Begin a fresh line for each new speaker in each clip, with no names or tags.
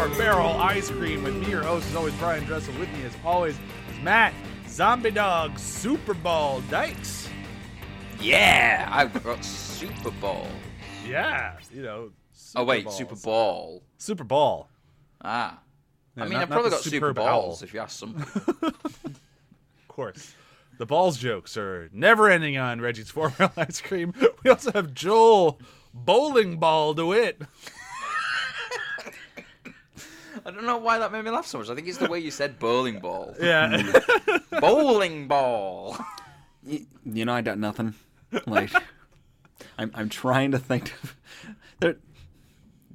Four Barrel Ice Cream with me, your host, is always Brian Dressel. With me, as always, is Matt Zombie Dog Super Ball Dykes.
Yeah, I've got Super Bowl.
Yeah, you know.
oh wait,
Balls.
Super Bowl.
Super Ball.
Ah,
Yeah,
I mean,
not-
I've probably got Super
superb
Balls
owl.
if you ask some.
Of course. The balls jokes are never ending on Reggie's Four Barrel Ice Cream. We also have Joel Bowling Ball DeWitt.
I don't know why that made me laugh so much. I think it's the way you said bowling ball.
Yeah.
bowling ball.
Y- You know, I got nothing. Like, I'm I'm trying to think. Of, there,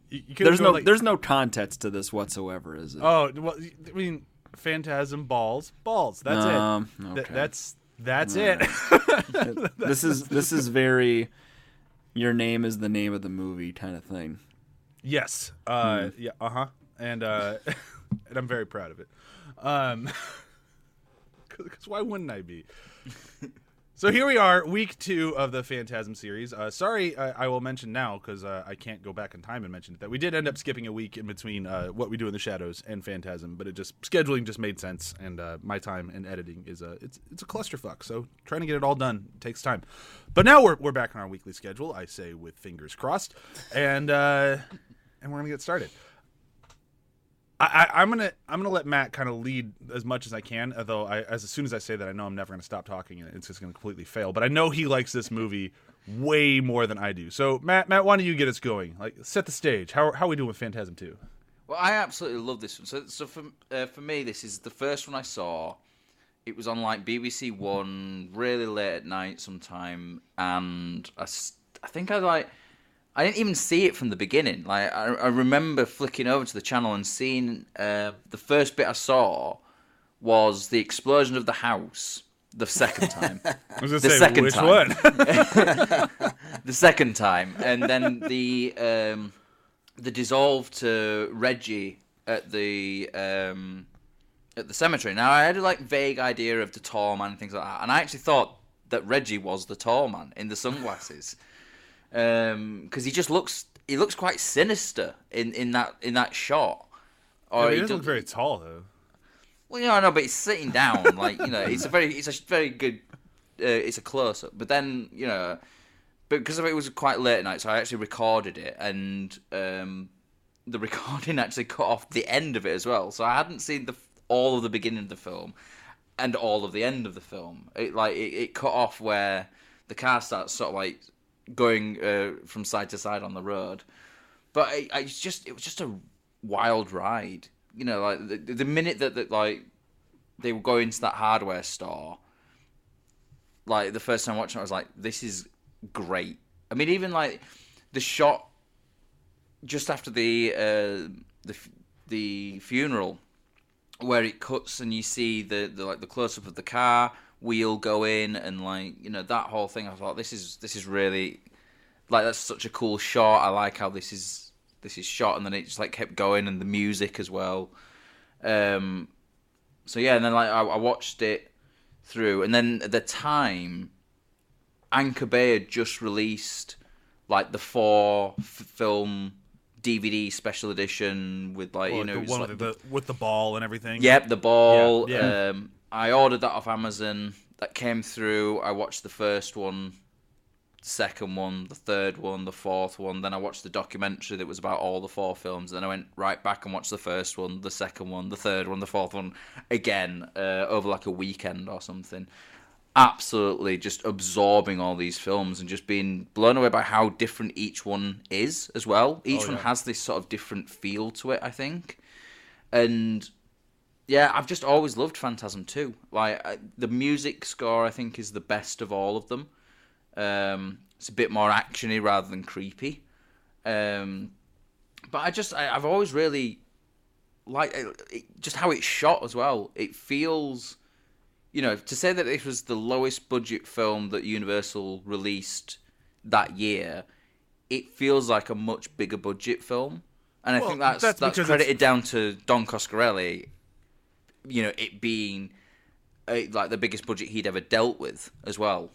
You- you could've
there's
gone
no
like-
there's no context to this whatsoever, is it?
Oh well, I mean, phantasm balls, balls. That's
Um,
it. Th- that's that's
All
it.
this is this is very your name is the name of the movie kind of thing.
yes. Uh,
Hmm.
Yeah. Uh huh. And uh, and I'm very proud of it. Um, because why wouldn't I be? So here we are, week two of the Phantasm series. Uh, sorry, I, I will mention now because uh, I can't go back in time and mention it that we did end up skipping a week in between uh, what we do in the shadows and Phantasm, but it just scheduling just made sense, and uh, my time and editing is a it's it's a clusterfuck. So trying to get it all done takes time. But now we're we're back on our weekly schedule. I say with fingers crossed, and uh, and we're gonna get started. I, I'm gonna I'm gonna let Matt kind of lead as much as I can. Although I, as soon as I say that, I know I'm never gonna stop talking, and it's just gonna completely fail. But I know he likes this movie way more than I do. So Matt, Matt, why don't you get us going? Like, set the stage. How how are we doing with Phantasm Two?
Well, I absolutely love this one. So, so for uh, for me, this is the first one I saw. It was on like BBC One, really late at night sometime, and I I think I like. I didn't even see it from the beginning. Like I, I remember flicking over to the channel and seeing uh, the first bit I saw was the explosion of the house. The second time,
I was
The
say
second
which
time.
one?
the second time, and then the um, the dissolve to Reggie at the um, at the cemetery. Now I had a like vague idea of the tall man and things like that, and I actually thought that Reggie was the tall man in the sunglasses, because he just looks he looks quite sinister in, in that in that shot. Or
he
he
doesn't look very tall though.
well, you know, I know, but he's sitting down, like you know, it's a very, it's a very good, uh, it's a close up. But then you know, but because of it was quite late at night, so I actually recorded it, and um, the recording actually cut off the end of it as well. So I hadn't seen the all of the beginning of the film and all of the end of the film. It like it, it cut off where the car starts sort of like going uh, from side to side on the road. But I, I just it was just a wild ride. You know, like the, the minute that, that like they were going to that hardware store, like the first time watching it, I was like, "This is great." I mean, even like the shot just after the uh, the the funeral, where it cuts and you see the, the like the close up of the car wheel go in and like you know that whole thing. I thought this is this is really like that's such a cool shot. I like how this is this is shot, and then it just like kept going, and the music as well. Um, so yeah, and then like I, I watched it through, and then at the time, Anchor Bay had just released like the four f- film DVD special edition with like
Or
you know
the one
like
with the, with the ball and everything.
Yep, the ball.
Yeah, yeah.
Um, I ordered that off Amazon. That came through. I watched the first one, the second one, the third one, the fourth one. Then I watched the documentary that was about all the four films. Then I went right back and watched the first one, the second one, the third one, the fourth one again uh, over like a weekend or something. Absolutely just absorbing all these films and just being blown away by how different each one is as well. Each
Oh,
one
yeah.
has this sort of different feel to it, I think. And yeah, I've just always loved Phantasm 2. Like I, the music score, I think, is the best of all of them. Um, it's a bit more actiony rather than creepy. Um, but I just, I, I've always really liked it, it- just how it's shot as well. It feels, you know, to say that it was the lowest budget film that Universal released that year, it feels like a much bigger budget film. And I
Well,
think that's
that's
that's, credited down to Don Coscarelli. You know, it being uh, like the biggest budget he'd ever dealt with as well.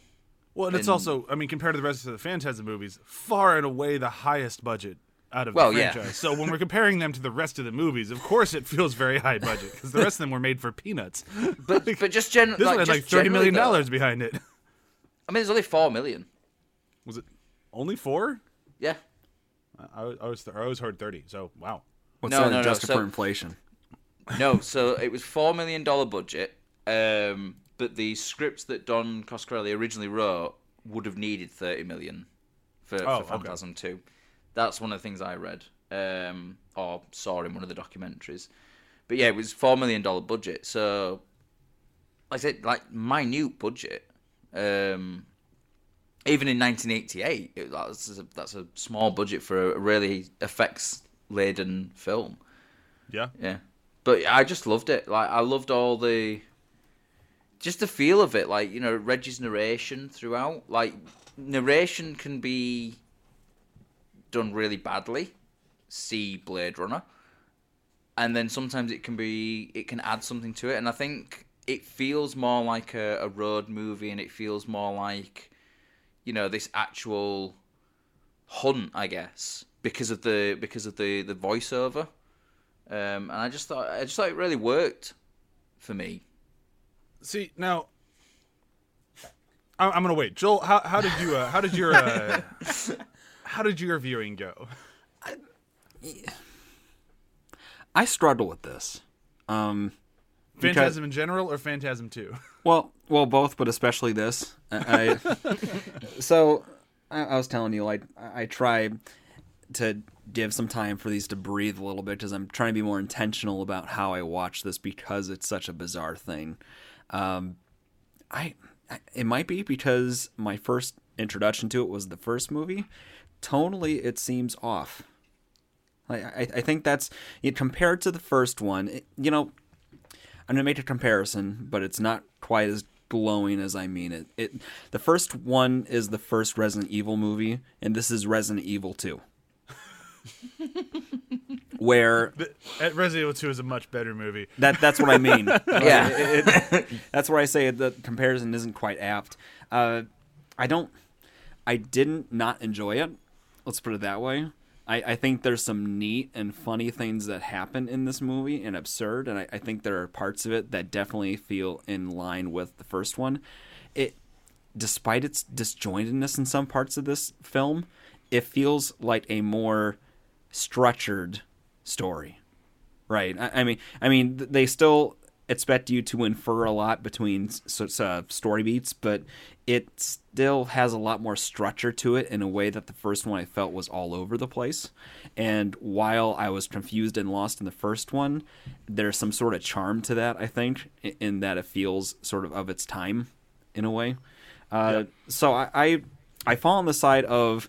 Well, and it's also, I mean, compared to the rest of the Phantasm movies, far and away the highest budget out of
Well,
the
yeah.
franchise. So when we're comparing them to the rest of the movies, of course it feels very high budget because the rest of them were made for peanuts.
But but just generally,
This
like,
one had like thirty million dollars behind it.
I mean, there's only four million.
Was it only four?
Yeah.
I, I was I always heard thirty. So wow.
What's
No,
that
no, no,
adjusted
so-
for inflation?
No, so it was four million dollar budget, um, but the scripts that Don Coscarelli originally wrote would have needed thirty million for,
Oh,
for
okay.
Phantasm Two. That's one of the things I read um, or saw in one of the documentaries. But yeah, it was four million dollar budget. So, like I said, like minute budget. Um, even in 1988, it, that's a, that's a small budget for a really effects laden film.
Yeah.
Yeah. But I just loved it. Like I loved all the just the feel of it, like, you know, Reggie's narration throughout. Like narration can be done really badly. See Blade Runner. And then sometimes it can be it can add something to it and I think it feels more like a, a road movie and it feels more like you know, this actual hunt, I guess, because of the because of the, the voiceover. Um, and I just thought I just thought it really worked for me.
See now, I'm, I'm gonna wait. Joel, how how did you uh, how did your uh, how did your viewing go?
I struggle with this. Um, because-
Phantasm in general or Phantasm Two?
Well, well, both, but especially this. I, I- so I, I was telling you, like, I, I try to give some time for these to breathe a little bit because I'm trying to be more intentional about how I watch this because it's such a bizarre thing. Um, I, it might be because my first introduction to it was the first movie. Tonally, it seems off. Like, I, I think that's it, compared to the first one. It, you know, I'm gonna make a comparison, but it's not quite as glowing as I mean it. It the first one is the first Resident Evil movie, and this is Resident Evil 2. Where
The- Resident Evil Two is a much better movie.
that that's what I mean.
Yeah.
It- it- that's where I say the comparison isn't quite apt. Uh, I don't. I didn't not enjoy it. Let's put it that way. I, I think there's some neat and funny things that happen in this movie and absurd, and I, I think there are parts of it that definitely feel in line with the first one. It, despite its disjointedness in some parts of this film, it feels like a more structured story right? I, I mean i mean they still expect you to infer a lot between uh, story beats but it still has a lot more structure to it in a way that the first one i felt was all over the place. And while i was confused and lost in the first one there's some sort of charm to that i think in that it feels sort of of its time in a way. Uh, so I, I i fall on the side of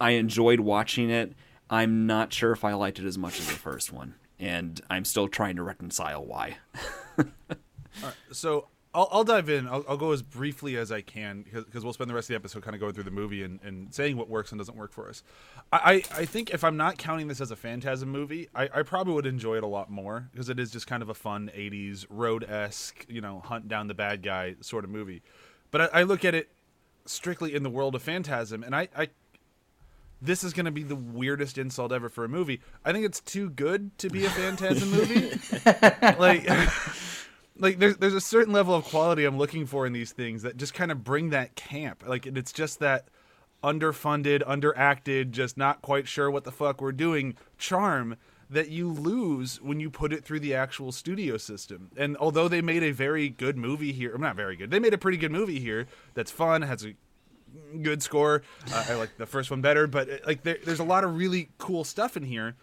i enjoyed watching it i'm not sure if i liked it as much as the first one and i'm still trying to reconcile why
So I'll, I'll dive in. I'll, I'll go as briefly as I can because we'll spend the rest of the episode kind of going through the movie and, and saying what works and doesn't work for us. I, I, I think if I'm not counting this as a Phantasm movie, I, I probably would enjoy it a lot more because it is just kind of a fun 80s road esque, you know, hunt down the bad guy sort of movie. But I, I look at it strictly in the world of Phantasm and I, I this is going to be the weirdest insult ever for a movie. I think it's too good to be a Phantasm movie. like like there's there's a certain level of quality I'm looking for in these things that just kind of bring that camp. Like and it's just that underfunded, underacted, just not quite sure what the fuck we're doing charm that you lose when you put it through the actual studio system. And although they made a very good movie here, not very good. They made a pretty good movie here that's fun, has a good score. Uh, I like the first one better, but uh, like there, there's a lot of really cool stuff in here.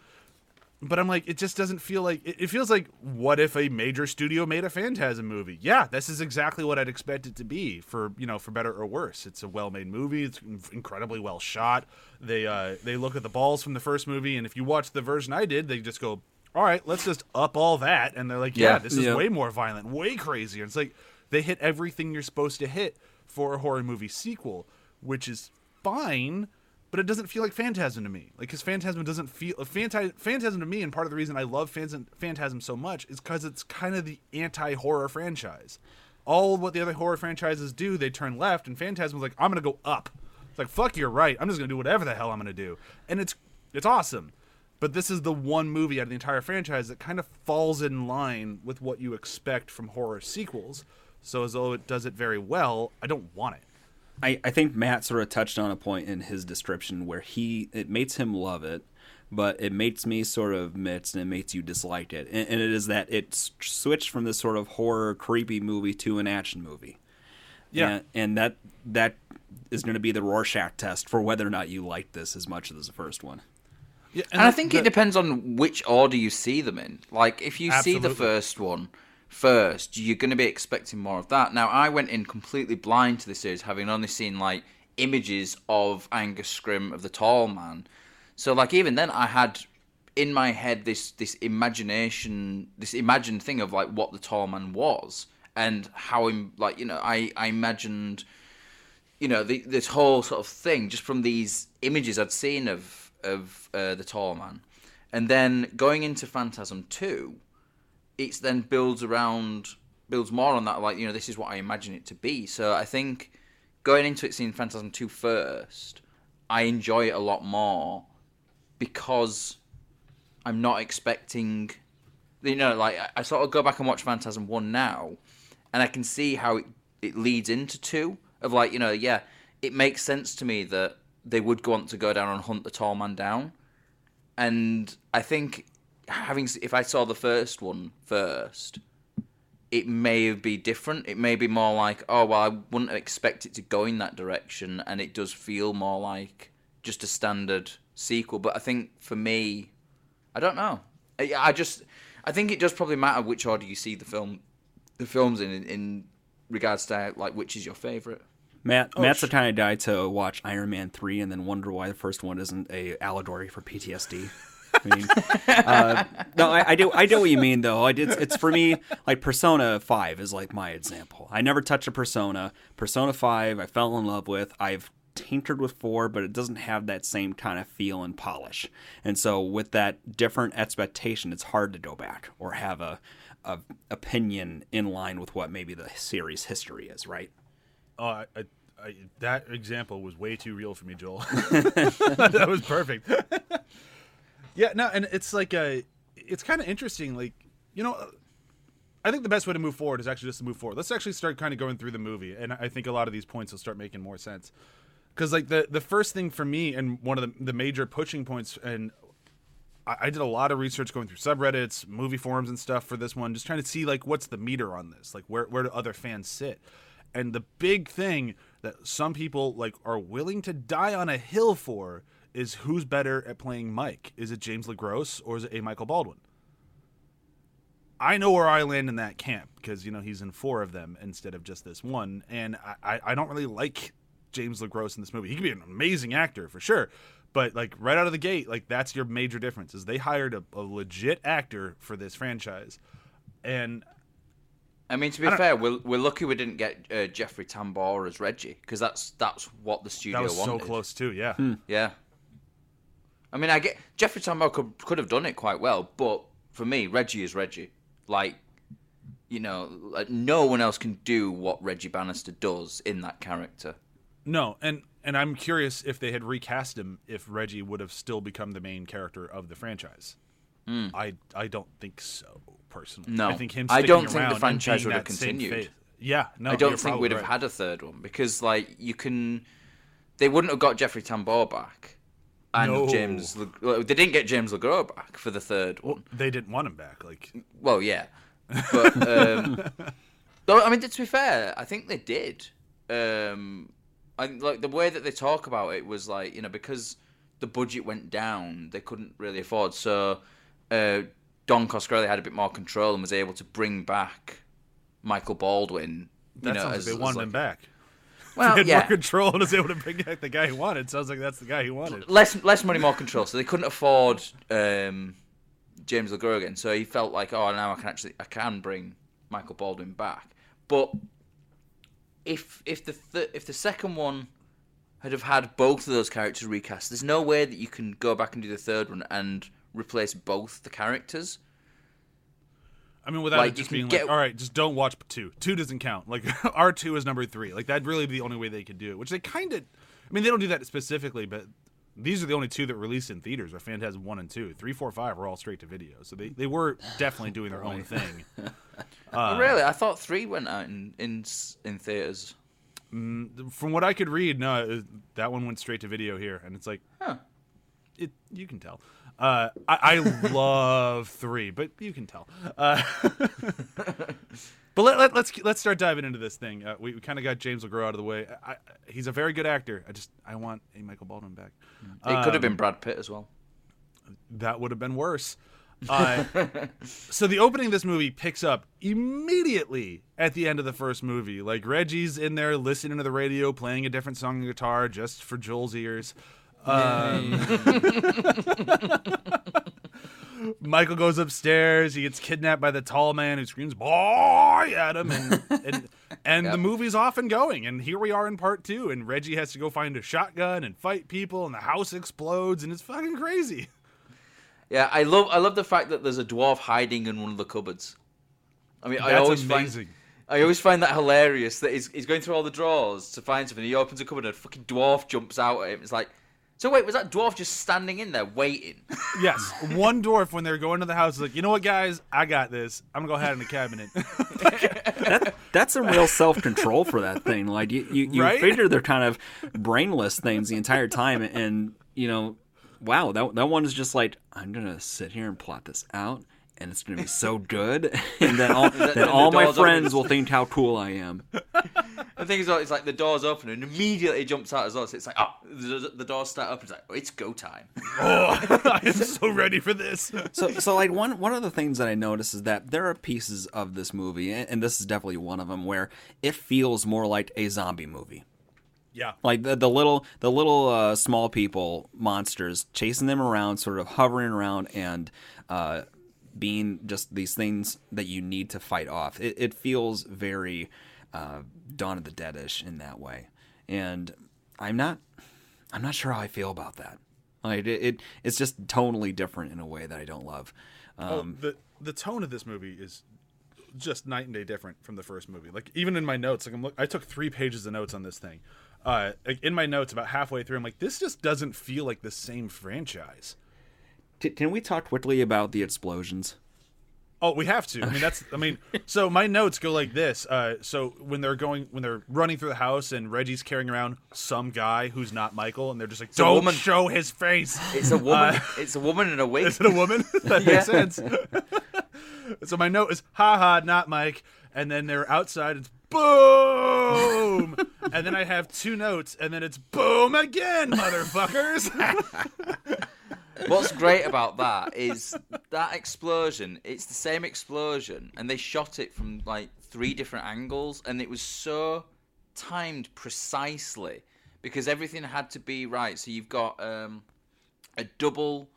But I'm like, it just doesn't feel like it, it feels like what if a major studio made a Phantasm movie? Yeah, this is exactly what I'd expect it to be for you know for better or worse. It's a well-made movie. It's incredibly well shot. They uh, they look at the balls from the first movie, and if you watch the version I did, they just go, all right, let's just up all that, and they're like, yeah,
Yeah.
this is
Yeah.
way more violent, way crazier. It's like they hit everything you're supposed to hit for a horror movie sequel, which is fine, but it doesn't feel like Phantasm to me. Like, because Phantasm doesn't feel uh, Phantasm, Phantasm to me, and part of the reason I love Phantasm, Phantasm so much is because it's kind of the anti-horror franchise. All what the other horror franchises do, they turn left, and Phantasm's like, I'm gonna go up. It's like, fuck, you're right. I'm just gonna do whatever the hell I'm gonna do, and it's it's awesome. but this is the one movie out of the entire franchise that kind of falls in line with what you expect from horror sequels. So as though it does it very well, I don't want it.
I, I think Matt sort of touched on a point in his description where he it makes him love it, but it makes me sort of mixed and it makes you dislike it. And, and it is that it switched from this sort of horror, creepy movie to an action movie.
Yeah.
And, and that that is going to be the Rorschach test for whether or not you like this as much as the first one.
Yeah,
And I
the-
think
the-
it depends on which order you see them in. Like, if you see the first one first, you're going to be expecting more of that. Now, I went in completely blind to this series, having only seen like images of Angus Scrimm of the Tall Man. So, like, even then, I had in my head this this imagination, this imagined thing of like what the Tall Man was and how him, like, you know, I I imagined you know the, this whole sort of thing just from these images I'd seen of of uh, the tall man, and then going into Phantasm two, it's then builds around builds more on that like you know this is what I imagine it to be. So I think going into it seeing Phantasm two first, I enjoy it a lot more because I'm not expecting you know like I- sort of go back and watch Phantasm one now, and I can see how it, it leads into two of like you know yeah it makes sense to me that they would want to go down and hunt the tall man down and i think having if i saw the first one first it may be different. It may be more like oh well i wouldn't expect it to go in that direction and it does feel more like just a standard sequel. But i think for me i don't know. I, I just i think it does probably matter which order you see the film the films in in regards to like which is your favorite.
Matt
Oh,
Matt's the
sh-
kind of guy to watch Iron Man three and then wonder why the first one isn't a allegory for PTSD. I mean, uh, no, I, I do. I know what you mean, though. I, it's it's for me like Persona Five is like my example. I never touched a Persona. Persona Five, I fell in love with. I've tinkered with four, but it doesn't have that same kind of feel and polish. And so, with that different expectation, it's hard to go back or have a, a opinion in line with what maybe the series history is. Right?
I, I, I, that example was way too real for me, Joel. that was perfect. Yeah, no, and it's like a, it's kind of interesting. Like, you know, I think the best way to move forward is actually just to move forward. Let's actually start kind of going through the movie, and I think a lot of these points will start making more sense. Because like the the first thing for me, and one of the the major pushing points, and I, I did a lot of research going through subreddits, movie forums, and stuff for this one, just trying to see like what's the meter on this, like where where do other fans sit, and the big thing that some people like are willing to die on a hill for is who's better at playing Mike? Is it James LeGros or is it A. Michael Baldwin? I know where I land in that camp because you know he's in four of them instead of just this one, and I, I, I don't really like James LeGros in this movie. He could be an amazing actor for sure, but like right out of the gate, like that's your major difference is they hired a, a legit actor for this franchise, and
I mean, to be fair, we're, we're lucky we didn't get uh, Jeffrey Tambor as Reggie because that's that's what the studio
that was so close too. Yeah,
Yeah. I mean, I get Jeffrey Tambor could could have done it quite well, but for me, Reggie is Reggie. Like, you know, like no one else can do what Reggie Bannister does in that character.
no, and and I'm curious if they had recast him, if Reggie would have still become the main character of the franchise. Hmm. I I don't think so personally.
No.
I think him.
I don't think the franchise would have continued.
Yeah, no,
I don't think we'd have had a third one because, like, you can. They wouldn't have got Jeffrey Tambor back, and
No.
James. Le- they didn't get James LeGros back for the third one.
They didn't want him back. Like
Well, yeah, but um, though I mean, to be fair, I think they did. Um, I like the way that they talk about it was like you know because the budget went down, they couldn't really afford. So uh, Don Coscarelli had a bit more control and was able to bring back Michael Baldwin. You
that
know,
sounds
as,
like they wanted
like-
him back.
Well,
he had
yeah,
more control and was able to bring back the guy he wanted. Sounds like that's the guy he wanted.
less less money, more control. So they couldn't afford um, James LeGros again. So he felt like, oh, now I can actually I can bring Michael Baldwin back. But if if the th- if the second one had have had both of those characters recast, there's no way that you can go back and do the third one and replace both the characters.
I mean, without
Like,
it just being
get-
like, all right, just don't watch two. Two doesn't count. Like R two is number three. Like that'd really be the only way they could do it. Which they kind of, I mean, they don't do that specifically, but these are the only two that released in theaters. Are Phantasm one and two. Three, four, five were all straight to video. So they, they were definitely doing their own thing.
Oh, really? I thought three went out in in in theaters.
Mm, from what I could read, no, that one went straight to video here, and it's like,
Huh.
it. You can tell. Uh, I, I love three, but you can tell. Uh, but let, let, let's let's start diving into this thing. Uh, we, we kind of got James LeGros out of the way. I, I, he's a very good actor. I just I want a Michael Baldwin back.
It could have
Um,
been Brad Pitt as well.
that would have been worse. Uh, so the opening of this movie picks up immediately at the end of the first movie. Like Reggie's in there listening to the radio, playing a different song on guitar just for Joel's ears. Um, Michael goes upstairs. He gets kidnapped by the tall man who screams "boy" at him, and and, and the movie's off and going. And here we are in part two, and Reggie has to go find a shotgun and fight people, and the house explodes, and it's fucking crazy.
Yeah, I love I love the fact that there's a dwarf hiding in one of the cupboards. I mean, I always
amazing.
find I always find that hilarious that he's, he's going through all the drawers to find something. He opens a cupboard and a fucking dwarf jumps out at him. It's like, so wait, was that dwarf just standing in there waiting?
Yes, one dwarf when they're going to the house is like, you know what, guys, I got this. I'm gonna go hide in the cabinet.
That's some real self control for that thing. Like you, you, you
Right?
figure they're kind of brainless things the entire time, and you know, wow, that that one is just like I'm gonna sit here and plot this out, and it's gonna be so good, and then all then
then
all
the
my friends
open.
will think how cool I am.
The thing is, it's like the door's open and immediately jumps out as well. So it's like, oh, the, the door's start up. It's like, oh, it's go time.
oh, I am so ready for this.
So, so like one one of the things that I notice is that there are pieces of this movie, and and this is definitely one of them, where it feels more like a zombie movie.
Yeah,
like the, the little the little uh, small people monsters chasing them around sort of hovering around and uh, being just these things that you need to fight off it, it feels very uh, dawn of the deadish in that way and i'm not i'm not sure how i feel about that like it, it it's just totally different in a way that i don't love
oh,
um,
the the tone of this movie is just night and day different from the first movie. Like even in my notes, like I'm look, I took three pages of notes on this thing. Uh, like in my notes, about halfway through, I'm like, this just doesn't feel like the same franchise.
T- can we talk quickly about the explosions
Oh, we have to. I mean, that's. I mean, so my notes go like this. Uh, so when they're going, when they're running through the house, and Reggie's carrying around some guy who's not Michael, and they're just like,
a
"Don't
woman."
show his face."
It's a woman.
Uh,
it's a woman in a wig.
Is it a woman? that makes sense. so my note is, "Ha ha, not Mike," and then they're outside. It's boom, and then I have two notes, and then it's boom again, motherfuckers.
What's great about that is that explosion. It's the same explosion, and they shot it from like three different angles, and it was so timed precisely because everything had to be right. So you've got um, a double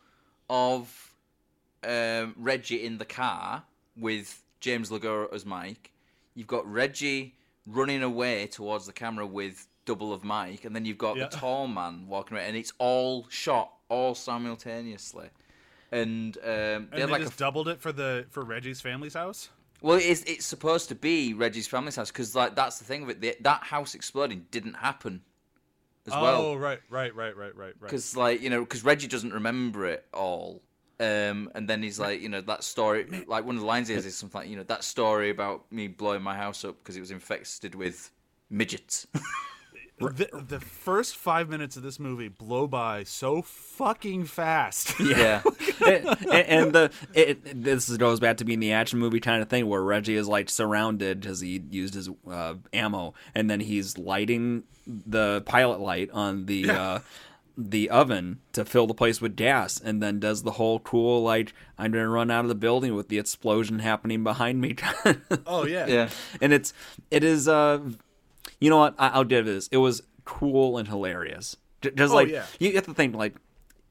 of um, Reggie in the car with James LeGros as Mike. You've got Reggie running away towards the camera with double of Mike, and then you've got
Yeah.
the tall man walking away, and it's all shot all simultaneously. And um, they
and
had
they
like a
just doubled it for the for Reggie's family's house.
well, it's it's supposed to be Reggie's family's house because like that's the thing of it. The, that house exploding didn't happen as
oh,
well
right, right, right, right, right, right.
because like you know because Reggie doesn't remember it all. Um, and then he's like, you know, that story, like one of the lines is, is something like, you know, that story about me blowing my house up because it was infested with midgets.
the, the first five minutes of this movie blow by so fucking fast.
yeah.
and, and the it, this goes back to being the action movie kind of thing where Reggie is like surrounded because he used his uh, ammo, and then he's lighting the pilot light on the uh, the oven to fill the place with gas, and then does the whole cool like I'm gonna run out of the building with the explosion happening behind me.
oh yeah,
Yeah.
and it's it is uh you know what I, I'll give it this it was cool and hilarious J- just
Oh,
like
yeah.
you get to think like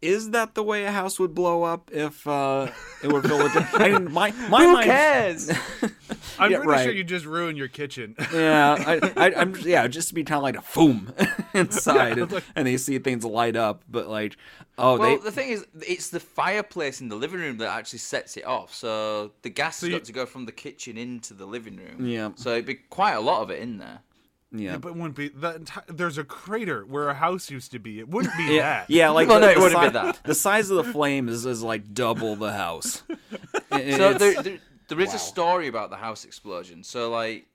is that the way a house would blow up if uh it were filled with I mean my my
Who
mind
cares?
I'm
Yeah,
pretty
right.
sure you just ruined your kitchen.
yeah I, I I'm yeah just to be kind of like a boom inside and, and they see things light up but like oh
well,
they
the thing is, it's the fireplace in the living room that actually sets it off. So the gas has
you-
got to go from the kitchen into the living room.
Yeah.
So it'd be quite a lot of it in there.
Yeah.
but it wouldn't be the enti- there's a crater where a house used to be. It wouldn't be
Yeah,
that.
yeah, like
Well,
the,
no, it
the
wouldn't be
si-
that.
The size of the flame is, is like double the house. It-
So
it's-
there, there, there is
Wow.
a story about the house explosion. So like,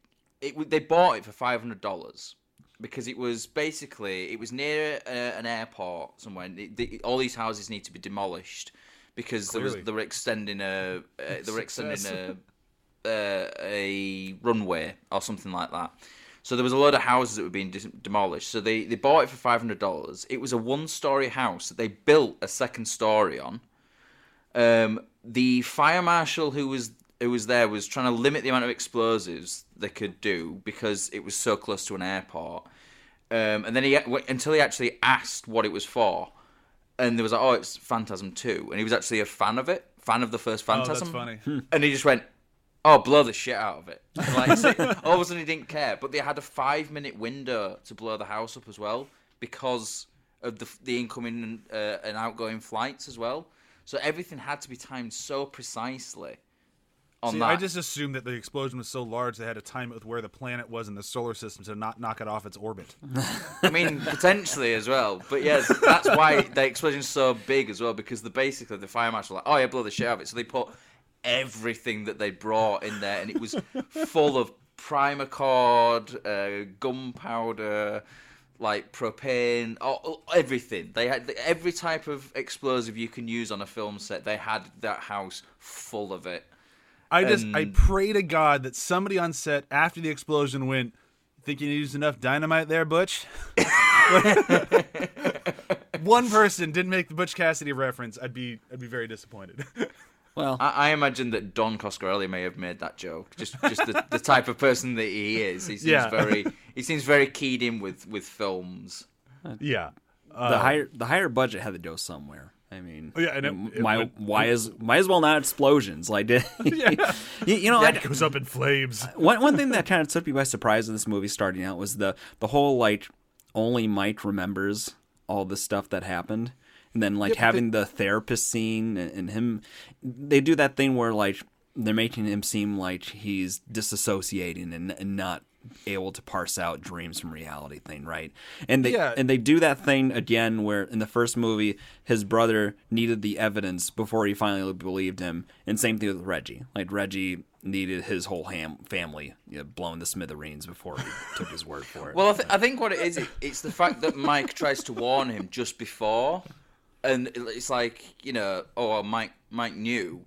it w- they bought it for five hundred dollars because it was basically it was near uh, an airport somewhere. and it- the- all these houses need to be demolished because there was
Clearly.
they were extending a uh, they were extending
Success.
a uh, a runway or something like that. So there was a lot of houses that were being dis- demolished. So they, they bought it for five hundred dollars. It was a one story house that they built a second story on. Um, the fire marshal who was who was there was trying to limit the amount of explosives they could do because it was so close to an airport. Um, and then he until he actually asked what it was for, and there was like, oh, it's Phantasm Two, and he was actually a fan of it, fan of the first Phantasm.
Oh, that's funny.
And he just went, "Oh, blow the shit out of it!" Like so all of a sudden, he didn't care. But they had a five-minute window to blow the house up as well because of the the incoming uh, and outgoing flights as well. So everything had to be timed so precisely. On
See, I just assumed that the explosion was so large they had to time it with where the planet was in the solar system to not knock it off its orbit.
I mean, potentially as well. But yes, that's why the explosion's so big as well because the basically the fire marshal like, oh yeah, blow the shit out of it. So they put everything that they brought in there, and it was full of primacord, uh, gunpowder, like propane, oh, everything. They had every type of explosive you can use on a film set. They had that house full of it.
I just I pray to God that somebody on set after the explosion went, "Think you used enough dynamite there, Butch?" One person didn't make the Butch Cassidy reference. I'd be I'd be very disappointed.
well,
I, I imagine that Don Coscarelli may have made that joke. Just, just the, the type of person that he is. He seems
Yeah.
very, he seems very keyed in with with films.
yeah.
the uh, higher the higher budget had to go somewhere. I mean,
Oh, yeah, and it- it
why
went-
why is might as well not explosions? Like, did, you, you know,
That
I,
goes up in flames.
one one thing that kind of took me by surprise in this movie starting out was the the whole like only Mike remembers all the stuff that happened, and then like
but
having the therapist scene and, and him, they do that thing where like they're making him seem like he's disassociating and, and not able to parse out dreams from reality thing right? And they
Yeah.
and they do that thing again where in the first movie his brother needed the evidence before he finally believed him and same thing with reggie. Like reggie needed his whole ham- family you know, blown to smithereens before he took his word for it.
Well, I, th- I think what it is, it, it's the fact that Mike tries to warn him just before, and it's like you know, oh, Mike, Mike knew,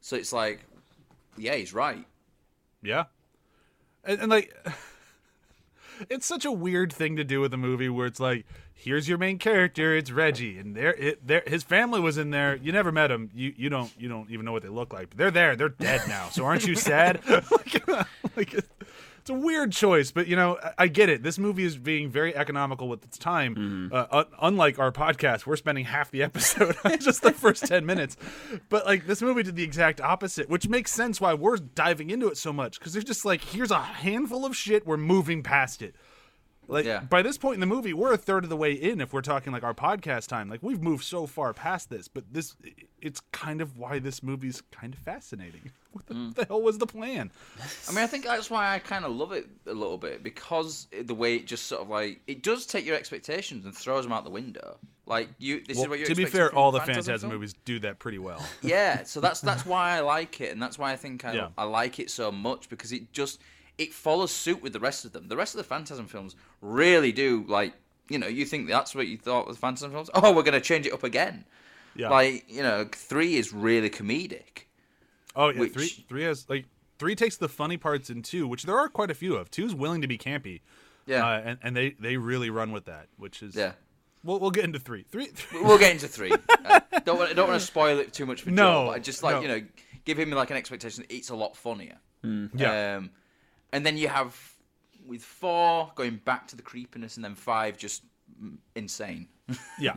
so it's like, yeah, he's right.
Yeah. And, and like it's such a weird thing to do with a movie where it's like here's your main character it's reggie and there it there his family was in there. You never met him. You you don't you don't even know what they look like. But they're there. They're dead now. So aren't you sad? Like, like it's a weird choice but you know I, I get it. This movie is being very economical with its time. Uh, un- unlike our podcast we're spending half the episode on just the first 10 minutes. But like this movie did the exact opposite which makes sense why we're diving into it so much because they're just like here's a handful of shit we're moving past it like
Yeah.
by this point in the movie, we're a third of the way in. If we're talking like our podcast time, like we've moved so far past this, but this it's kind of why this movie's kind of fascinating. What the,
Mm.
the hell was the plan?
I mean, I think that's why I kind of love it a little bit because the way it just sort of like it does take your expectations and throws them out the window. Like you, this is what you're.
to be fair, all the Phantasm
film.
movies do that pretty well.
Yeah, so that's that's why I like it, and that's why I think I,
Yeah.
I like it so much because it just it follows suit with the rest of them. The rest of the Phantasm films really do like you know you think that's what you thought with Phantasm films. Oh, we're gonna change it up again.
Yeah.
Like you know, three is really comedic.
oh yeah,
which-
three three has like three takes the funny parts in two, which there are quite a few of. Two's willing to be campy.
Yeah.
uh, and and they they really run with that, which is
Yeah.
We'll we'll get into three. Three. three
We'll get into three. I don't want, I don't want to spoil it too much for
No,
Joe, but I just like
no.
you know give him like an expectation that it's a lot funnier.
yeah.
Um, and then you have with four going back to the creepiness, and then five just insane.
Yeah.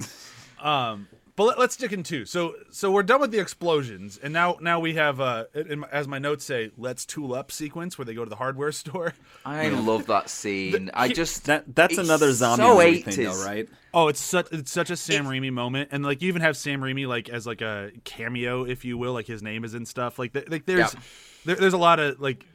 Um, but let, let's stick in two. So so we're done with the explosions, and now now we have uh, in, as my notes say, let's tool up sequence where they go to the hardware store.
I love that scene. I just
that that's another zombie
so
movie thing though right
Oh, it's such it's such a Sam
It's-
Raimi moment, and like you even have Sam Raimi like as like a cameo, if you will, like his name is in stuff. Like th- like there's
Yeah.
there, there's a lot of like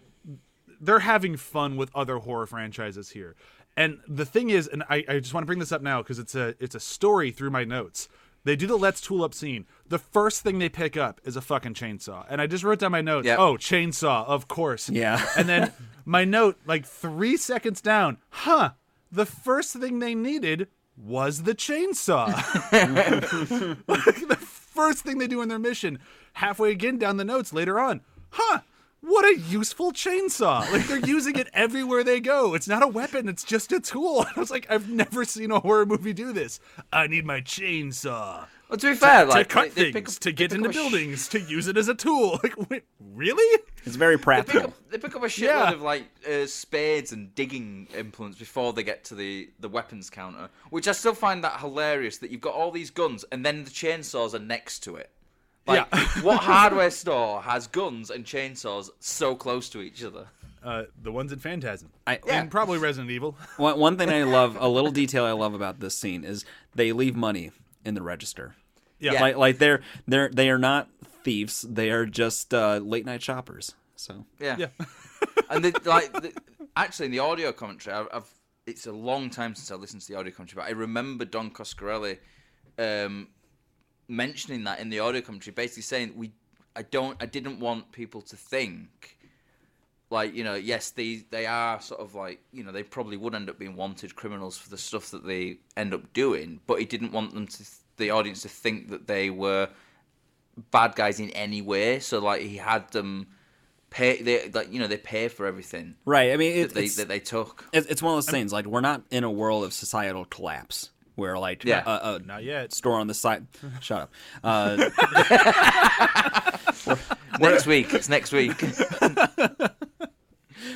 they're having fun with other horror franchises here. And the thing is, and I, I just want to bring this up now because it's a it's a story through my notes. They do the let's tool up scene. The first thing they pick up is a fucking chainsaw. And I just wrote down my notes.
Yep.
Oh, chainsaw, of course.
Yeah.
and then my note, like three seconds down, huh? The first thing they needed was the chainsaw. like the first thing they do in their mission, halfway again down the notes later on, huh? What a useful chainsaw! Like they're using it everywhere they go. It's not a weapon; it's just a tool. I was like, I've never seen a horror movie do this. I need my chainsaw
Well, to be fair, like
to cut
they, they
things,
pick up,
to get into
up a sh-
buildings, to use it as a tool. Like, wait, really?
It's very
They pick
practical.
up they pick up a shitload
Yeah.
of like uh, spades and digging implements before they get to the the weapons counter, which I still find that hilarious. That you've got all these guns and then the chainsaws are next to it. Like,
Yeah.
what hardware store has guns and chainsaws so close to each other?
Uh, the ones in Phantasm,
I-
and probably Resident Evil.
One, one thing I love, a little detail I love about this scene is they leave money in the register.
Yeah.
Yeah.
Like like they're they're they are not thieves. They are just uh, late night shoppers. So
Yeah.
Yeah.
and the, like the, actually in the audio commentary, I've, I've it's a long time since I listened to the audio commentary, but I remember Don Coscarelli um, mentioning that in the audio commentary, basically saying we I don't I didn't want people to think like you know yes they they are sort of like you know they probably would end up being wanted criminals for the stuff that they end up doing, but he didn't want them to the audience to think that they were bad guys in any way. So like he had them pay they like you know they pay for everything
right. I mean, it,
that they
it's
that they took.
it's it's one of those things. Like we're not in a world of societal collapse where like
Yeah.
a, a
Not yet.
store on the side. Shut up. Uh,
Next week, it's next week.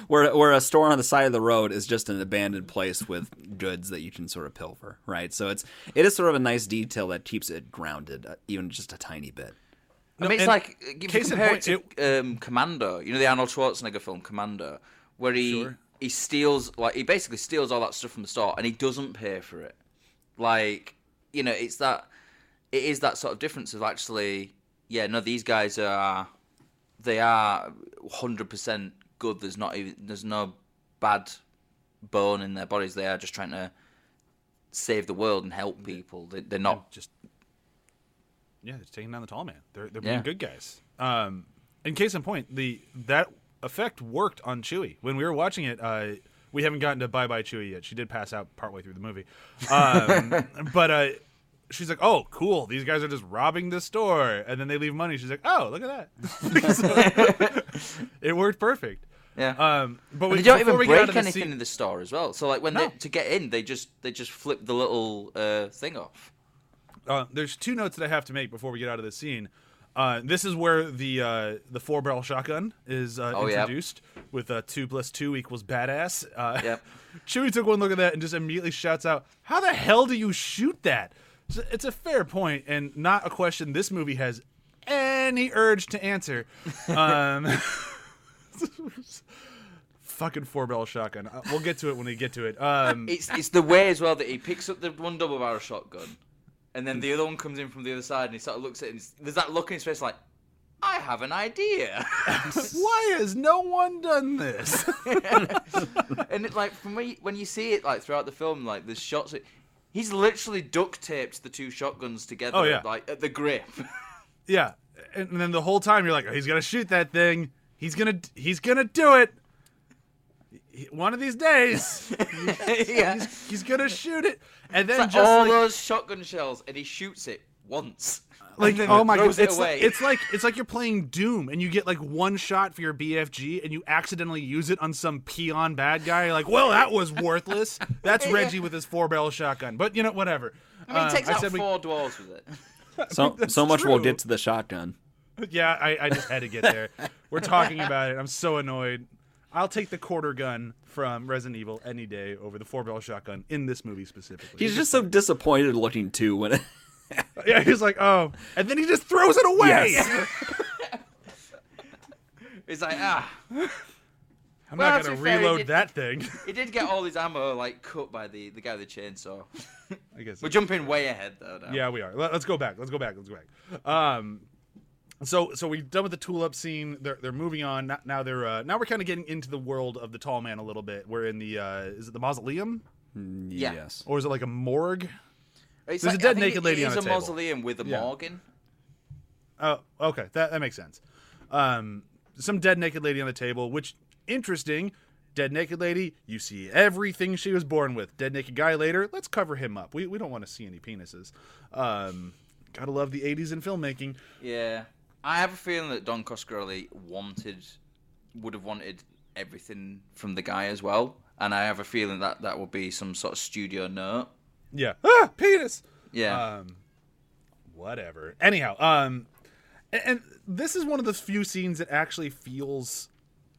where where a store on the side of the road is just an abandoned place with goods that you can sort of pilfer, right? So it's it is sort of a nice detail that keeps it grounded, uh, even just a tiny bit.
I mean, it's like if you
case in
compare
point,
it to um, Commando. You know the Arnold Schwarzenegger film Commando, where he
Sure.
he steals like he basically steals all that stuff from the store and he doesn't pay for it. Like you know, it's that it is that sort of difference of actually, yeah, no, these guys are they are hundred percent good. There's not even there's no bad bone in their bodies. They are just trying to save the world and help people. They, they're not
just yeah, they're taking down the tall man. They're they're being
Yeah.
good guys. Um, in case in point, the that effect worked on Chewie when we were watching it. Uh, we haven't gotten to Bye Bye Chewie yet. She did pass out partway through the movie, um, but uh, she's like, "Oh, cool! These guys are just robbing the store," and then they leave money. She's like, "Oh, look at that!" So, it worked perfect.
yeah.
Um, but we,
they don't even
we get
break
of the
anything
scene-
in the store as well. So like when
No.
they to get in, they just they just flip the little uh, thing off.
Uh, there's two notes that I have to make before we get out of the scene. Uh, this is where the uh, the four barrel shotgun is uh,
Oh,
introduced with uh, two plus two equals badass. Uh,
Yep.
Chewie took one look at that and just immediately shouts out, "How the hell do you shoot that?" It's a fair point and not a question this movie has any urge to answer. Um, fucking four barrel shotgun. Uh, We'll get to it when we get to it. Um,
It's it's the way as well that he picks up the one double barrel shotgun, and then mm. the other one comes in from the other side, and he sort of looks at him. There's that look in his face like, I have an idea.
why has no one done this?
and it like from when you, when you see it like throughout the film, like the shots. He's literally duct taped the two shotguns together,
Oh, yeah.
like at the grip.
Yeah, and then the whole time you're like, oh, he's gonna shoot that thing. He's gonna he's gonna do it. He- One of these days,
yeah.
he's, he's gonna shoot it, and then
Like
just
all
like,
those shotgun shells, and he shoots it once.
like
and then
oh my god,
it
it's like, it's like it's like you're playing Doom, and you get like one shot for your BFG, and you accidentally use it on some peon bad guy. You're like, well, that was worthless. That's
Yeah.
Reggie with his four barrel shotgun, but you know whatever.
I mean,
Uh,
he takes
I
out
said we-
four dwarves with it.
So
that's
so much we'll get to the shotgun.
Yeah, I, I just had to get there. We're talking about it. I'm so annoyed. I'll take the quarter gun from Resident Evil any day over the four barrel shotgun in this movie specifically.
He's just so disappointed looking too when it,
yeah, he's like, oh, and then he just throws it away.
Yes.
It's like ah,
I'm
Well,
not gonna
be fair,
reload
did-
that thing.
he did get all his ammo like cut by the the guy with the chainsaw.
I guess.
We're jumping way ahead though. Now.
Yeah, we are. Let, us go back. Let's go back. Let's go back. Um, so so we've done with the tulip scene. They're they're moving on. Now, now they're uh, now we're kind of getting into the world of the tall man a little bit. We're in the uh, is it the mausoleum
Yeah.
Yes.
or is it like a morgue?
It's
There's a dead naked
it
lady
is
on a
a
table.
mausoleum with a
Yeah.
Morgan.
Oh, okay, that that makes sense. Um, some dead naked lady on the table, which interesting. Dead naked lady, you see everything she was born with. Dead naked guy later, let's cover him up. We we don't want to see any penises. Um, gotta love the '80s in filmmaking.
Yeah, I have a feeling that Don Coscarelli wanted, would have wanted everything from the guy as well, and I have a feeling that that would be some sort of studio note.
Yeah, ah, penis.
Yeah,
Um, whatever. Anyhow, um, and, and this is one of the few scenes that actually feels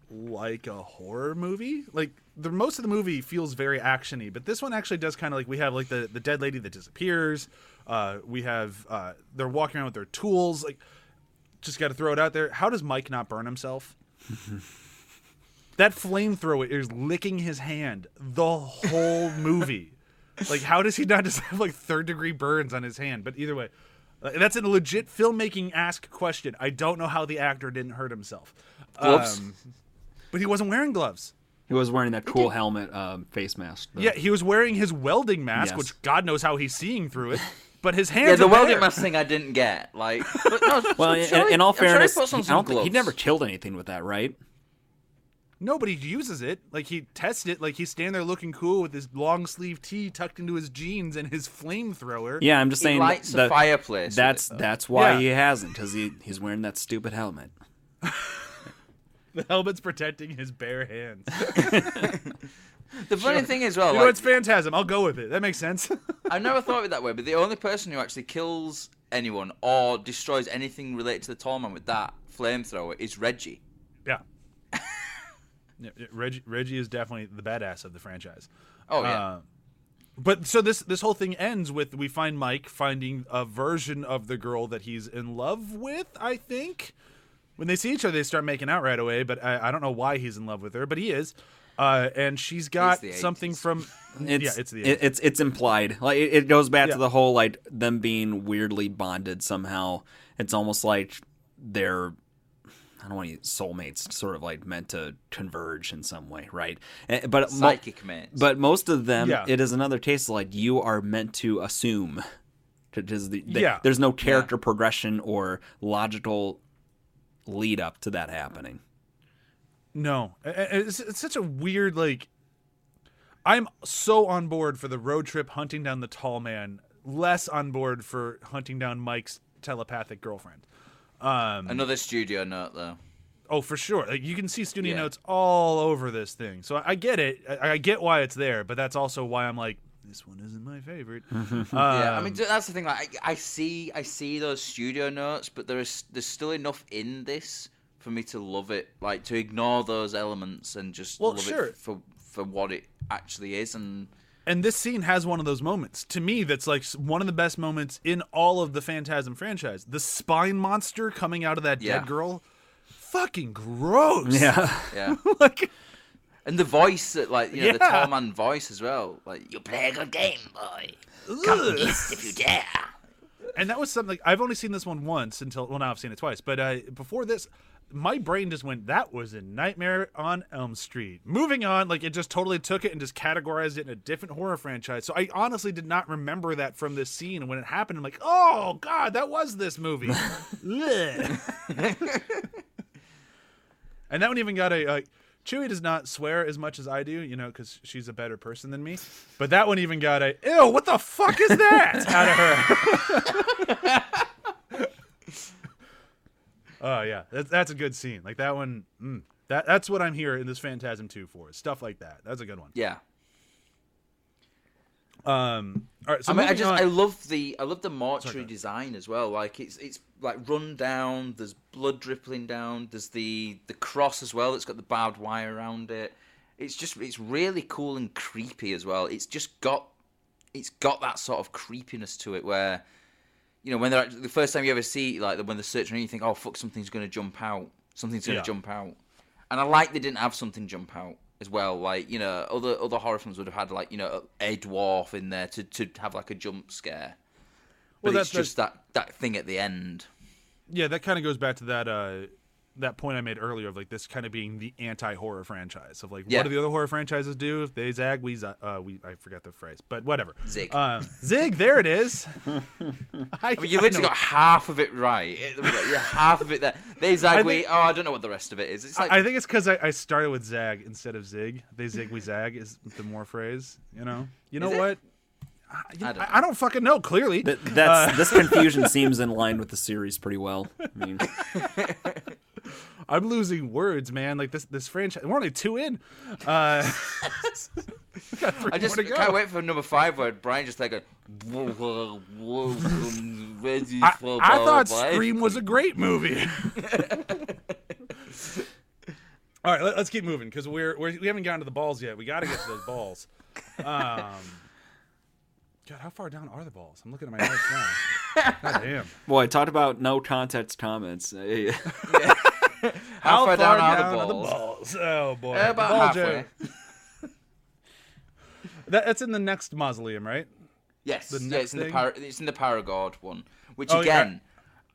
like a horror movie. Like the most of the movie feels very actiony, but this one actually does kind of like we have like the the dead lady that disappears. Uh, we have uh, they're walking around with their tools. Like, just got to throw it out there. How does Mike not burn himself? that flamethrower is licking his hand the whole movie. Like, how does he not just have like third degree burns on his hand? But either way, that's a legit filmmaking ask question. I don't know how the actor didn't hurt himself.
Gloves?
Um, but he wasn't wearing gloves.
He was wearing that cool helmet um, face mask. though.
Yeah, he was wearing his welding mask,
Yes.
which God knows how he's seeing through it. But his hands
yeah. The
are
welding
there.
mask thing I didn't get. Like, but no,
Well,
I'm
in,
sure he-
in all
I'm sure he
fairness, he, I don't think, he
gloves.
never killed anything with that, right?
Nobody uses it. Like he tests it. Like he's standing there looking cool with his long sleeve tee tucked into his jeans and his flamethrower.
Yeah, I'm just
He
saying.
lights
that-
a fireplace.
That's that's why
Yeah.
he hasn't, because he he's wearing that stupid helmet.
The helmet's protecting his bare hands.
the funny thing is, well.
you know,
like,
it's Phantasm. I'll go with it. That makes sense.
I've never thought of it that way, but the only person who actually kills anyone or destroys anything related to the tall man with that flamethrower is Reggie.
yeah. Yeah, yeah, Reggie, Reggie is definitely the badass of the franchise.
Oh yeah.
Uh, but so this this whole thing ends with we find Mike finding a version of the girl that he's in love with. I think when they see each other, they start making out right away. But I, I don't know why he's in love with her, but he is. Uh, and she's got something
80s.
from
It's,
yeah, it's the
it, it's it's implied. Like it, it goes back
Yeah.
to the whole like them being weirdly bonded somehow. It's almost like they're I don't want to use soulmates, sort of like meant to converge in some way, right? Eh, But mo-
Psychic mates.
but most of them,
Yeah.
it is another case like you are meant to assume. Because the, the-
Yeah.
there's no character progression or logical lead up to that happening.
No, I- I- it's, it's such a weird like. I'm so on board for the road trip hunting down the tall man, less on board for hunting down Mike's telepathic girlfriend. Um,
Another studio note though.
oh, for sure. Like you can see studio
Yeah.
notes all over this thing, so I, I get it. I, I get why it's there, but that's also why I'm like, this one isn't my favorite.
Yeah, I
Um,
mean that's the thing. Like, I, I see, I see those studio notes, but there is there's still enough in this for me to love it. Like to ignore those elements and just
Well,
love
sure.
it for for what it actually is. And
and this scene has one of those moments to me that's like one of the best moments in all of the Phantasm franchise. The spine monster coming out of that
Yeah.
dead girl, fucking gross.
Yeah.
yeah,
like
and the voice that like you know the
Yeah.
tall man voice as well. Like you play a good game, boy. Come east if you dare.
and that was something I've only seen this one once until well now I've seen it twice. But uh, before this, my brain just went that was a Nightmare on Elm Street. Moving on, like it just totally took it and just categorized it in a different horror franchise. So I honestly did not remember that from this scene. And when it happened, I'm like, oh god, that was this movie. And that one even got a. Uh, Chewie does not swear as much as I do, you know, because she's a better person than me. But that one even got a, ew, what the fuck is that out of her. Oh yeah, that's that's a good scene. Like that one. Mm, that that's what I'm here in this Phantasm 2 for. Stuff like that. That's a good one.
Yeah.
Um. All right. So
I mean, I just
on-
I love the I love the mortuary
Sorry,
design as well. Like it's it's like run down. There's blood dripping down. There's the the cross as well. That's got the barbed wire around it. It's just it's really cool and creepy as well. It's just got it's got that sort of creepiness to it where you know when they're the first time you ever see like when they're searching you think oh fuck something's gonna jump out something's gonna
Yeah.
jump out and I like they didn't have something jump out as well. Like you know, other other horror films would have had like you know a dwarf in there to, to have like a jump scare. But
Well,
it's
that's-
just that that thing at the end.
yeah, that kind of goes back to that uh, that point I made earlier of like this kind of being the anti-horror franchise of like
Yeah.
what do the other horror franchises do? If they zag, we za- uh, we I forget the phrase, but whatever.
Zig.
Um, zig. There it is. I,
I mean, you
I
literally
know-
got half of it right. It- You're half of it there. They zag, we.
think-
Oh, I don't know what the rest of it is. It's like
I think it's because I, I started with zag instead of zig. They zig, we zag is the more phrase. You know. You know
Is
what? I,
I don't
I, I don't fucking know. Clearly,
That, that's this confusion seems in line with the series pretty well. I mean,
I'm losing words, man. Like this this franchise. We're only two in. Uh, we got three
I just
more
can't wait for number five where Brian just like a.
I, I thought Scream was a great movie. All right, let, us keep moving because we're, we're we haven't gotten to the balls yet. We got to get to those balls. Um, God, how far down are the balls? I'm looking at my notes now. God damn.
boy, I talked about no context comments. Eh,
How far down are
down
the
are the
balls?
balls? Oh boy,
Uh, about
ball
halfway.
That, that's in the next mausoleum, right?
Yes,
The
yeah, it's in the
thing?
Par- it's in the Perigord one, which
Oh, yeah.
again,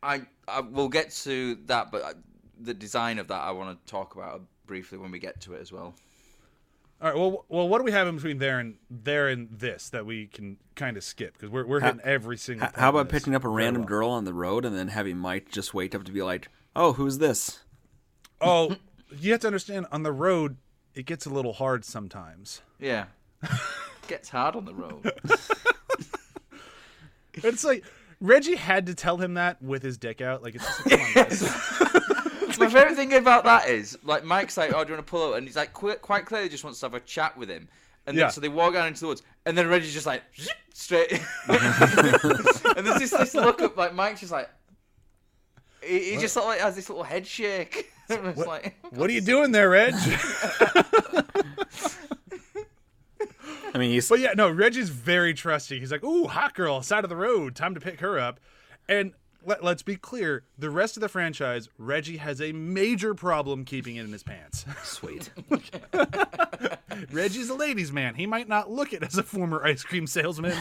I, I will get to that, but I, the design of that I want to talk about briefly when we get to it as well.
All right. Well, well, what do we have in between there and there and this that we can kind of skip because we're we're hitting every single.
H-
part
How
of
about
this
picking up a random
well.
girl on the road and then having Mike just wait up to be like, "Oh, who's this?"
Oh, you have to understand. On the road, it gets a little hard sometimes.
Yeah, gets hard on the road.
It's like Reggie had to tell him that with his dick out. Like it's just, come on, guys.
My favorite thing about that is like Mike's like, "Oh, do you want to pull over?" And he's like, qu- quite clearly just wants to have a chat with him. And then
Yeah.
so they walk out into the woods, and then Reggie's just like straight. and there's this, this look up, like Mike's just like, he, he just sort of like has this little head shake. it's
What-
like,
what are you doing there, Reg?
I mean, he's
But yeah, no, Reggie's very trusting. He's like, "Ooh, hot girl, side of the road, time to pick her up." And let, let's be clear: the rest of the franchise, Reggie has a major problem keeping it in his pants.
sweet.
Reggie's a ladies' man. He might not look it as a former ice cream salesman,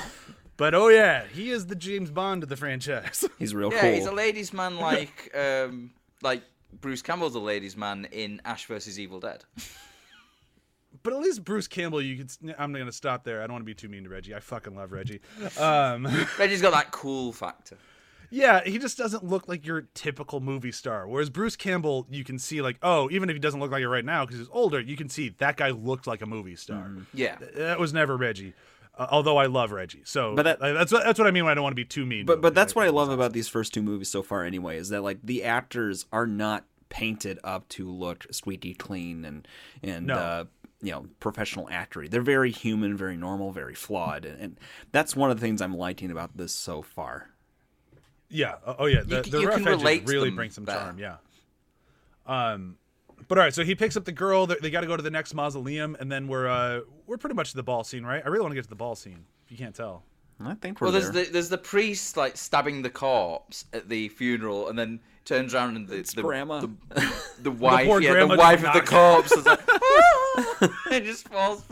but oh yeah, he is the James Bond of the franchise.
He's real
yeah,
cool.
Yeah, he's a ladies' man, like um, like Bruce Campbell's a ladies' man in Ash versus Evil Dead.
but at least Bruce Campbell, you could. I'm going to stop there. I don't want to be too mean to Reggie. I fucking love Reggie. Um,
Reggie's got that cool factor.
Yeah, he just doesn't look like your typical movie star. Whereas Bruce Campbell, you can see like, oh, even if he doesn't look like it right now because he's older, you can see that guy looked like a movie star.
Yeah.
That was never Reggie. Uh, although I love Reggie, so
But that-
that's what that's what I mean when I don't want to be too mean.
But but that's what I love about these first two movies so far. Anyway, is that like the actors are not painted up to look squeaky clean and and
No.
uh, you know professional actory. They're very human, very normal, very flawed, and, and that's one of the things I'm liking about this so far.
Yeah. Oh, oh, yeah. The,
c-
the
you
rough
can
edges really bring some charm. Yeah. Um, but all right. So he picks up the girl. They, they got to go to the next mausoleum, and then we're uh we're pretty much to the ball scene, right? I really want to get to the ball scene. If you can't tell.
I think we're
Well, there's
there.
the there's the priest like stabbing the corpse at the funeral, and then turns around and the the,
grandma.
the, the wife,
poor
yeah, the wife of the corpse, is like, it just falls.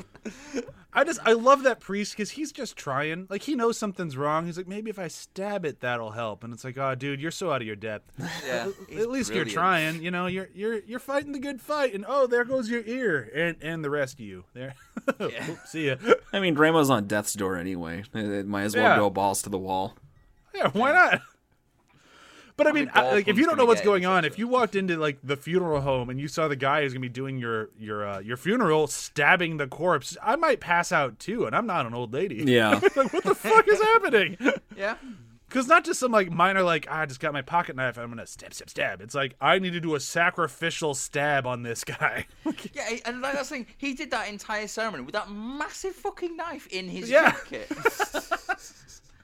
I just I love that priest because he's just trying. Like he knows something's wrong. He's like, maybe if I stab it, that'll help. And it's like, oh, dude, you're so out of your depth.
Yeah, he's
At least you're trying. You know, you're you're you're fighting the good fight. And oh, there goes your ear and and the rest of you. There. Oop, see ya.
I mean, grandma's on death's door anyway. It, it might as well
Yeah.
go balls to the wall.
Yeah, why not? But I mean, I, like, if you don't know what's going on, if you walked into like the funeral home and you saw the guy who's gonna be doing your your uh, your funeral stabbing the corpse, I might pass out too. And I'm not an old lady.
Yeah.
like, what the fuck is happening?
Yeah,
Because not just some like minor like ah, I just got my pocket knife. I'm gonna stab, stab, stab. It's like I need to do a sacrificial stab on this guy.
yeah, and like that's the thing. He did that entire ceremony with that massive fucking knife in his
Yeah.
jacket.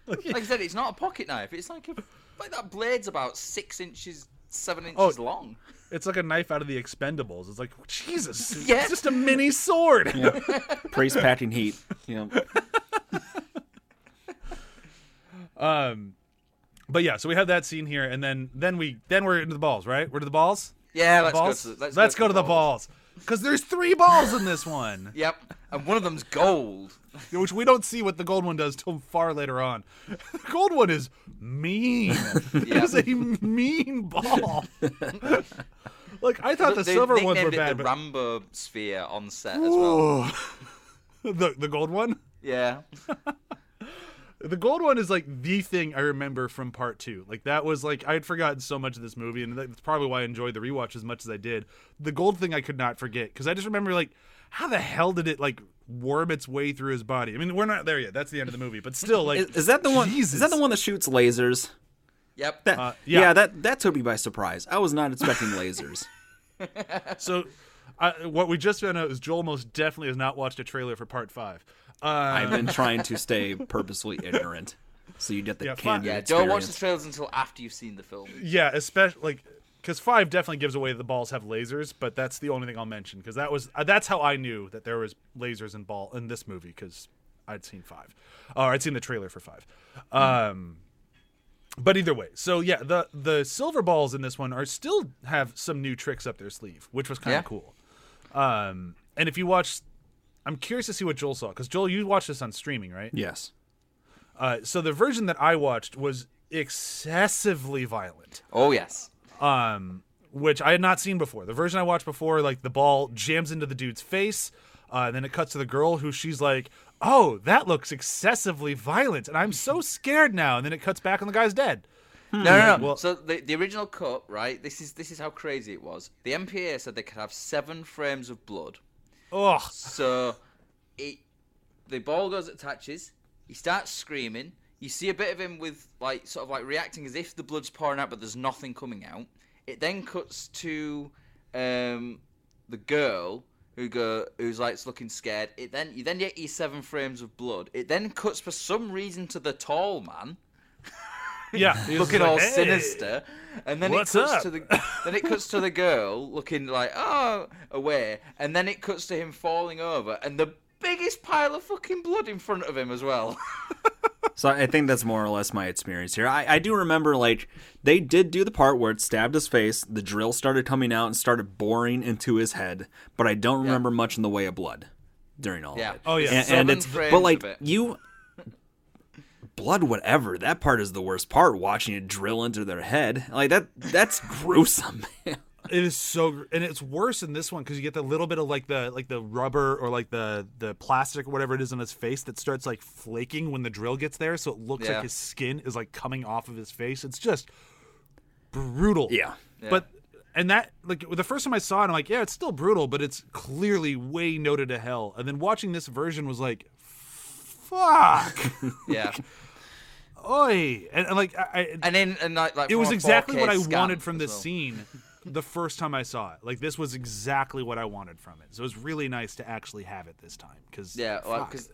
like I said, it's not a pocket knife. It's like a, like that blade's about six inches, seven inches
Oh.
long.
it's like a knife out of the Expendables. It's like Jesus, it's
Yeah.
just a mini sword.
Praise packing heat. You know,
Um, but yeah, so we have that scene here, and then then we then we're into the balls, right? We're to the balls.
Yeah, let's
balls.
go to the, let's,
Let's go to the balls because there's three balls in this one.
Yep. and one of them's gold.
which we don't see what the gold one does till far later on. The gold one is mean. It is a mean ball. like I thought the
They
silver ones were bad,
the
but
Rambo sphere on set as well.
The the gold one.
Yeah.
The gold one is like the thing I remember from part two. Like that was like I had forgotten so much of this movie, and that's probably why I enjoyed the rewatch as much as I did. The gold thing I could not forget because I just remember like how the hell did it like worm its way through his body? I mean, we're not there yet. That's the end of the movie, but still, like,
Is, is that the one?
Jesus.
Is that the one that shoots lasers?
Yep.
That,
Uh,
yeah.
yeah.
that that took me by surprise. I was not expecting lasers.
So, uh, what we just found out is Joel most definitely has not watched a trailer for part five. Uh,
I've been trying to stay purposely ignorant, so you get the
Yeah,
candid
yeah.
experience.
Don't watch the trailers until after you've seen the film.
yeah, especially like because five definitely gives away the balls have lasers, but that's the only thing I'll mention because that was uh, that's how I knew that there was lasers in ball in this movie because I'd seen five, or I'd seen the trailer for five. Um, but either way, so yeah, the the silver balls in this one are still have some new tricks up their sleeve, which was kind of
Yeah.
cool. Um, and if you watch, I'm curious to see what Joel saw because Joel, you watched this on streaming, right?
Yes.
Uh, so the version that I watched was excessively violent,
Oh yes.
um, which I had not seen before. The version I watched before, like the ball jams into the dude's face, uh, and then it cuts to the girl who she's like, "Oh, that looks excessively violent," and I'm so scared now. And then it cuts back and the guy's dead.
No, no, no.
Well-
so the the original cut, right? This is this is how crazy it was. The MPA said they could have seven frames of blood.
Ugh.
So, it the ball goes attaches. He starts screaming. You see a bit of him with like sort of like reacting as if the blood's pouring out, but there's nothing coming out. It then cuts to um, the girl who go who's like looking scared. It then you then get your seven frames of blood. It then cuts for some reason to the tall man
Yeah, he
looking
like,
all
"Hey."
sinister, and then
what's
it cuts
up?
to the then it cuts to the girl looking like oh away, and then it cuts to him falling over, and the biggest pile of fucking blood in front of him as well.
So I think that's more or less my experience here. I, I do remember like they did do the part where it stabbed his face, the drill started coming out and started boring into his head, but I don't remember much in the way of blood during all
Yeah.
of it.
Oh, yeah.
and, and it's
frames
but like
it.
you blood whatever that part is the worst part watching it drill into their head like that that's gruesome man.
It is so, and it's worse in this one because you get the little bit of like the like the rubber or like the the plastic or whatever it is on his face that starts like flaking when the drill gets there, so it looks
Yeah.
like his skin is like coming off of his face. It's just brutal.
yeah
But and that like the first time I saw it, I'm like, yeah, it's still brutal, but it's clearly way noted to hell. And then watching this version was like, fuck,
yeah,
oi, and, and like I, I
and then and like, like
it was exactly what I wanted from this
well.
scene the first time I saw it. Like this was exactly what I wanted from it. So it was really nice to actually have it this time because
Yeah, well, because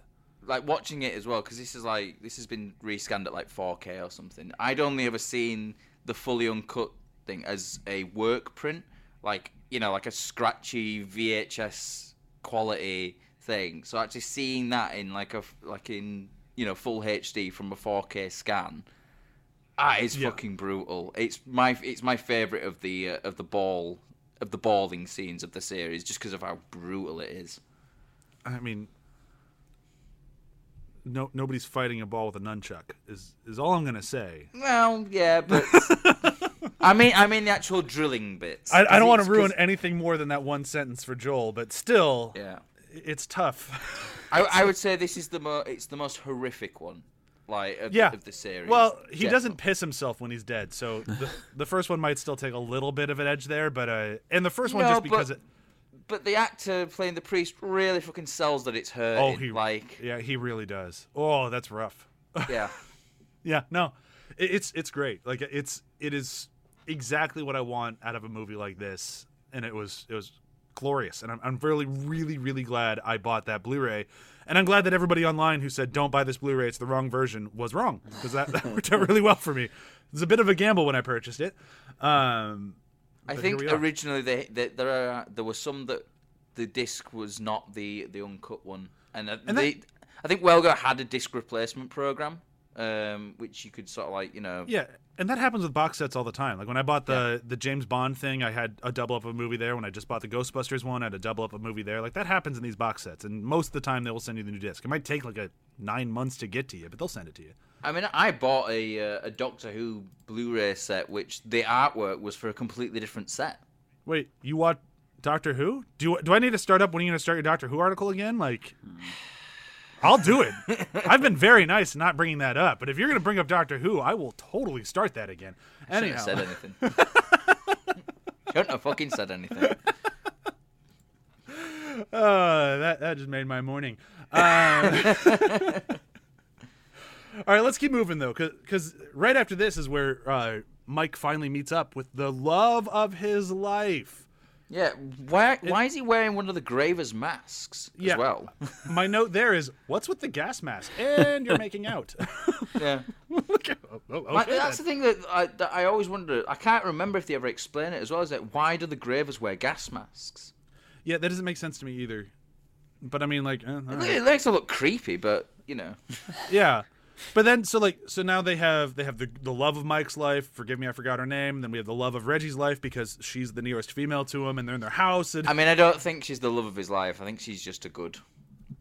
like watching it as well, because this is like this has been rescanned at like 4K or something. I'd only ever seen the fully uncut thing as a work print, like you know, like a scratchy VHS quality thing. So actually seeing that in like a like in you know full HD from a 4K scan, ah, it's
Yeah.
fucking brutal. It's my it's my favorite of the uh, of the ball of the balling scenes of the series, just because of how brutal it is.
I mean, no nobody's fighting a ball with a nunchuck is is all I'm gonna say.
Well, yeah, but I mean, I mean the actual drilling bits.
I, I
'Cause
don't want to
ruin
ruin
'cause-
anything more than that one sentence for Joel, but still,
Yeah,
it's tough.
I, I would say this is the mo- it's the most horrific one, like of,
yeah,
of the series.
Well, he doesn't piss himself when he's dead, so the, the first one might still take a little bit of an edge there, but uh, and the first one
No,
just because
but-
it.
But the actor playing the priest really fucking sells that it's hurting.
Oh, he
like
yeah, he really does. Oh, that's rough.
yeah.
Yeah, no, it, it's it's great. Like it's it is exactly what I want out of a movie like this, and it was it was glorious. And I'm I'm really really really glad I bought that Blu-ray, and I'm glad that everybody online who said don't buy this Blu-ray, it's the wrong version, was wrong because that, that worked out really well for me. It was a bit of a gamble when I purchased it. Um,
I think
here we are.
originally they, they, there are there were some that the disc was not the the uncut one, and, uh,
And
they, I think Well Go had a disc replacement program, um, which you could sort of like you know.
Yeah, and that happens with box sets all the time. Like when I bought the the James Bond thing, I had a double up of a movie there. When I just bought the Ghostbusters one, I had a double up of a movie there. Like that happens in these box sets, and most of the time they will send you the new disc. It might take like a nine months to get to you, but they'll send it to you.
I mean, I bought a uh, a Doctor Who Blu-ray set, which the artwork was for a completely different set.
Wait, you watch Doctor Who? Do you, do I need to start up? When are you going to start your Doctor Who article again? Like, I'll do it. I've been very nice not bringing that up, but if you're going to bring up Doctor Who, I will totally start that again.
Shouldn't
Anyhow,
have said anything. Shouldn't have fucking said anything.
Uh, that that just made my morning. Um, all right, let's keep moving though, because right after this is where uh, Mike finally meets up with the love of his life.
Yeah, why why is he wearing one of the Gravers masks as
Yeah.
well?
My note there is, "What's with the gas mask?" And you're making out.
yeah.
Okay, oh, oh, okay
Like, that's the thing that I, that I always wonder. I can't remember if they ever explain it as well. Is that why do the Gravers wear gas masks?
Yeah, that doesn't make sense to me either. But I mean, like, eh, all right.
It makes them look creepy, but you know.
yeah. But then, so like, so now they have they have the the love of Mike's life. Forgive me, I forgot her name. Then we have the love of Reggie's life because she's the nearest female to him, and they're in their house. And
I mean, I don't think she's the love of his life. I think she's just a good,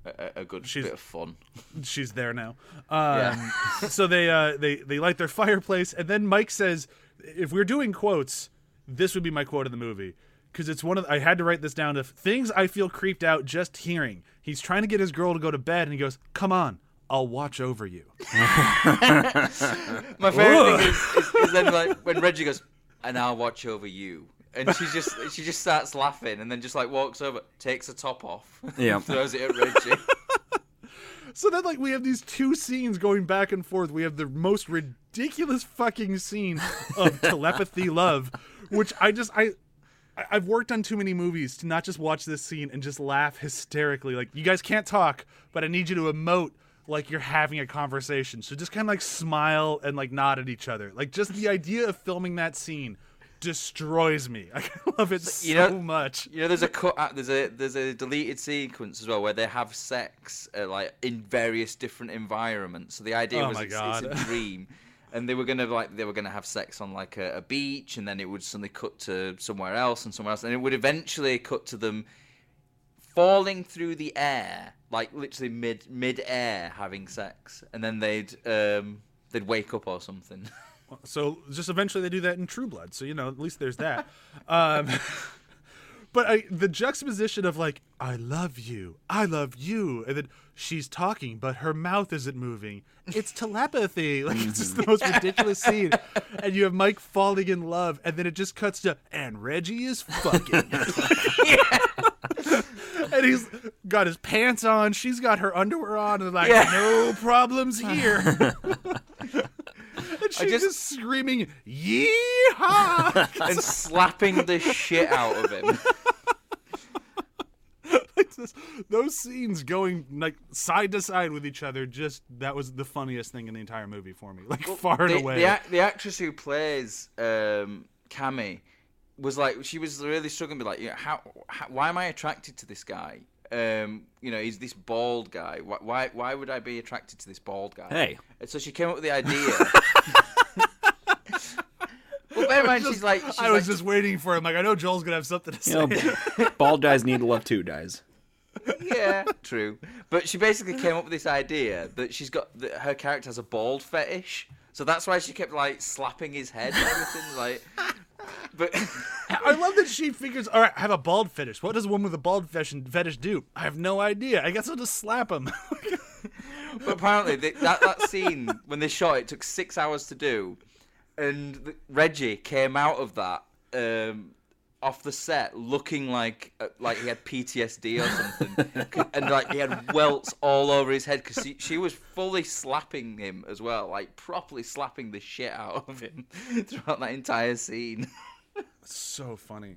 a, a good
She's-
bit of fun.
she's there now. Um, so they uh, they they light their fireplace, and then Mike says, "If we're doing quotes, this would be my quote of the movie." Because it's one of I had to write this down to things I feel creeped out just hearing. He's trying to get his girl to go to bed, and he goes, "Come on, I'll watch over you."
My favorite thing is, is, is then like when Reggie goes, and I'll watch over you. And she just she just starts laughing and then just like walks over, takes the top off,
Yeah.
throws it at Reggie.
So then, like, we have these two scenes going back and forth. We have the most ridiculous fucking scene of telepathy love, which I just I. I- I've worked on too many movies to not just watch this scene and just laugh hysterically. Like, you guys can't talk, but I need you to emote like you're having a conversation. So just kind of like smile and like nod at each other. Like, just the idea of filming that scene destroys me. I love it so
you know-
much.
You know, there's a cut. out- There's a there's a deleted sequence as well where they have sex uh, like in various different environments. So the idea
Oh
was it's, it's a dream, and they were gonna like they were gonna have sex on like a, a beach, and then it would suddenly cut to somewhere else and somewhere else, and it would eventually cut to them falling through the air, like literally mid mid air having sex, and then they'd um they'd wake up or something.
So just eventually they do that in True Blood. So you know, at least there's that. um, but I, the juxtaposition of like, I love you, I love you, and then she's talking, but her mouth isn't moving. It's telepathy. Like it's just the most ridiculous scene. And you have Mike falling in love, and then it just cuts to and Reggie is fucking. and he's got his pants on. She's got her underwear on, and like,
Yeah.
no problems here. and she's
just-
just screaming, "Yeehaw!"
and slapping the shit out of him.
This- those scenes going like side to side with each other. Just that was the funniest thing in the entire movie for me. Like far and away.
The, the actress who plays um, Cammy was like, she was really struggling to be like, you know, how, how, why am I attracted to this guy? Um, you know, he's this bald guy. Why, why, why would I be attracted to this bald guy?
Hey.
And so she came up with the idea. well, bear in mind, she's like, she's
I was
like,
just waiting for him. Like I know Joel's gonna have something to say.
You know, bald guys need love too, guys.
yeah, true. But she basically came up with this idea that she's got that her character has a bald fetish, so that's why she kept like slapping his head and everything. Like, but
I love that she figures. All right, I have a bald fetish. What does a woman with a bald fetish, fetish do? I have no idea. I guess I'll just slap him.
but apparently they, that that scene when they shot it took six hours to do, and the, Reggie came out of that. Um, off the set, looking like uh, like he had PTSD or something, and like he had welts all over his head because she, she was fully slapping him as well, like properly slapping the shit out of him throughout that entire scene.
so funny.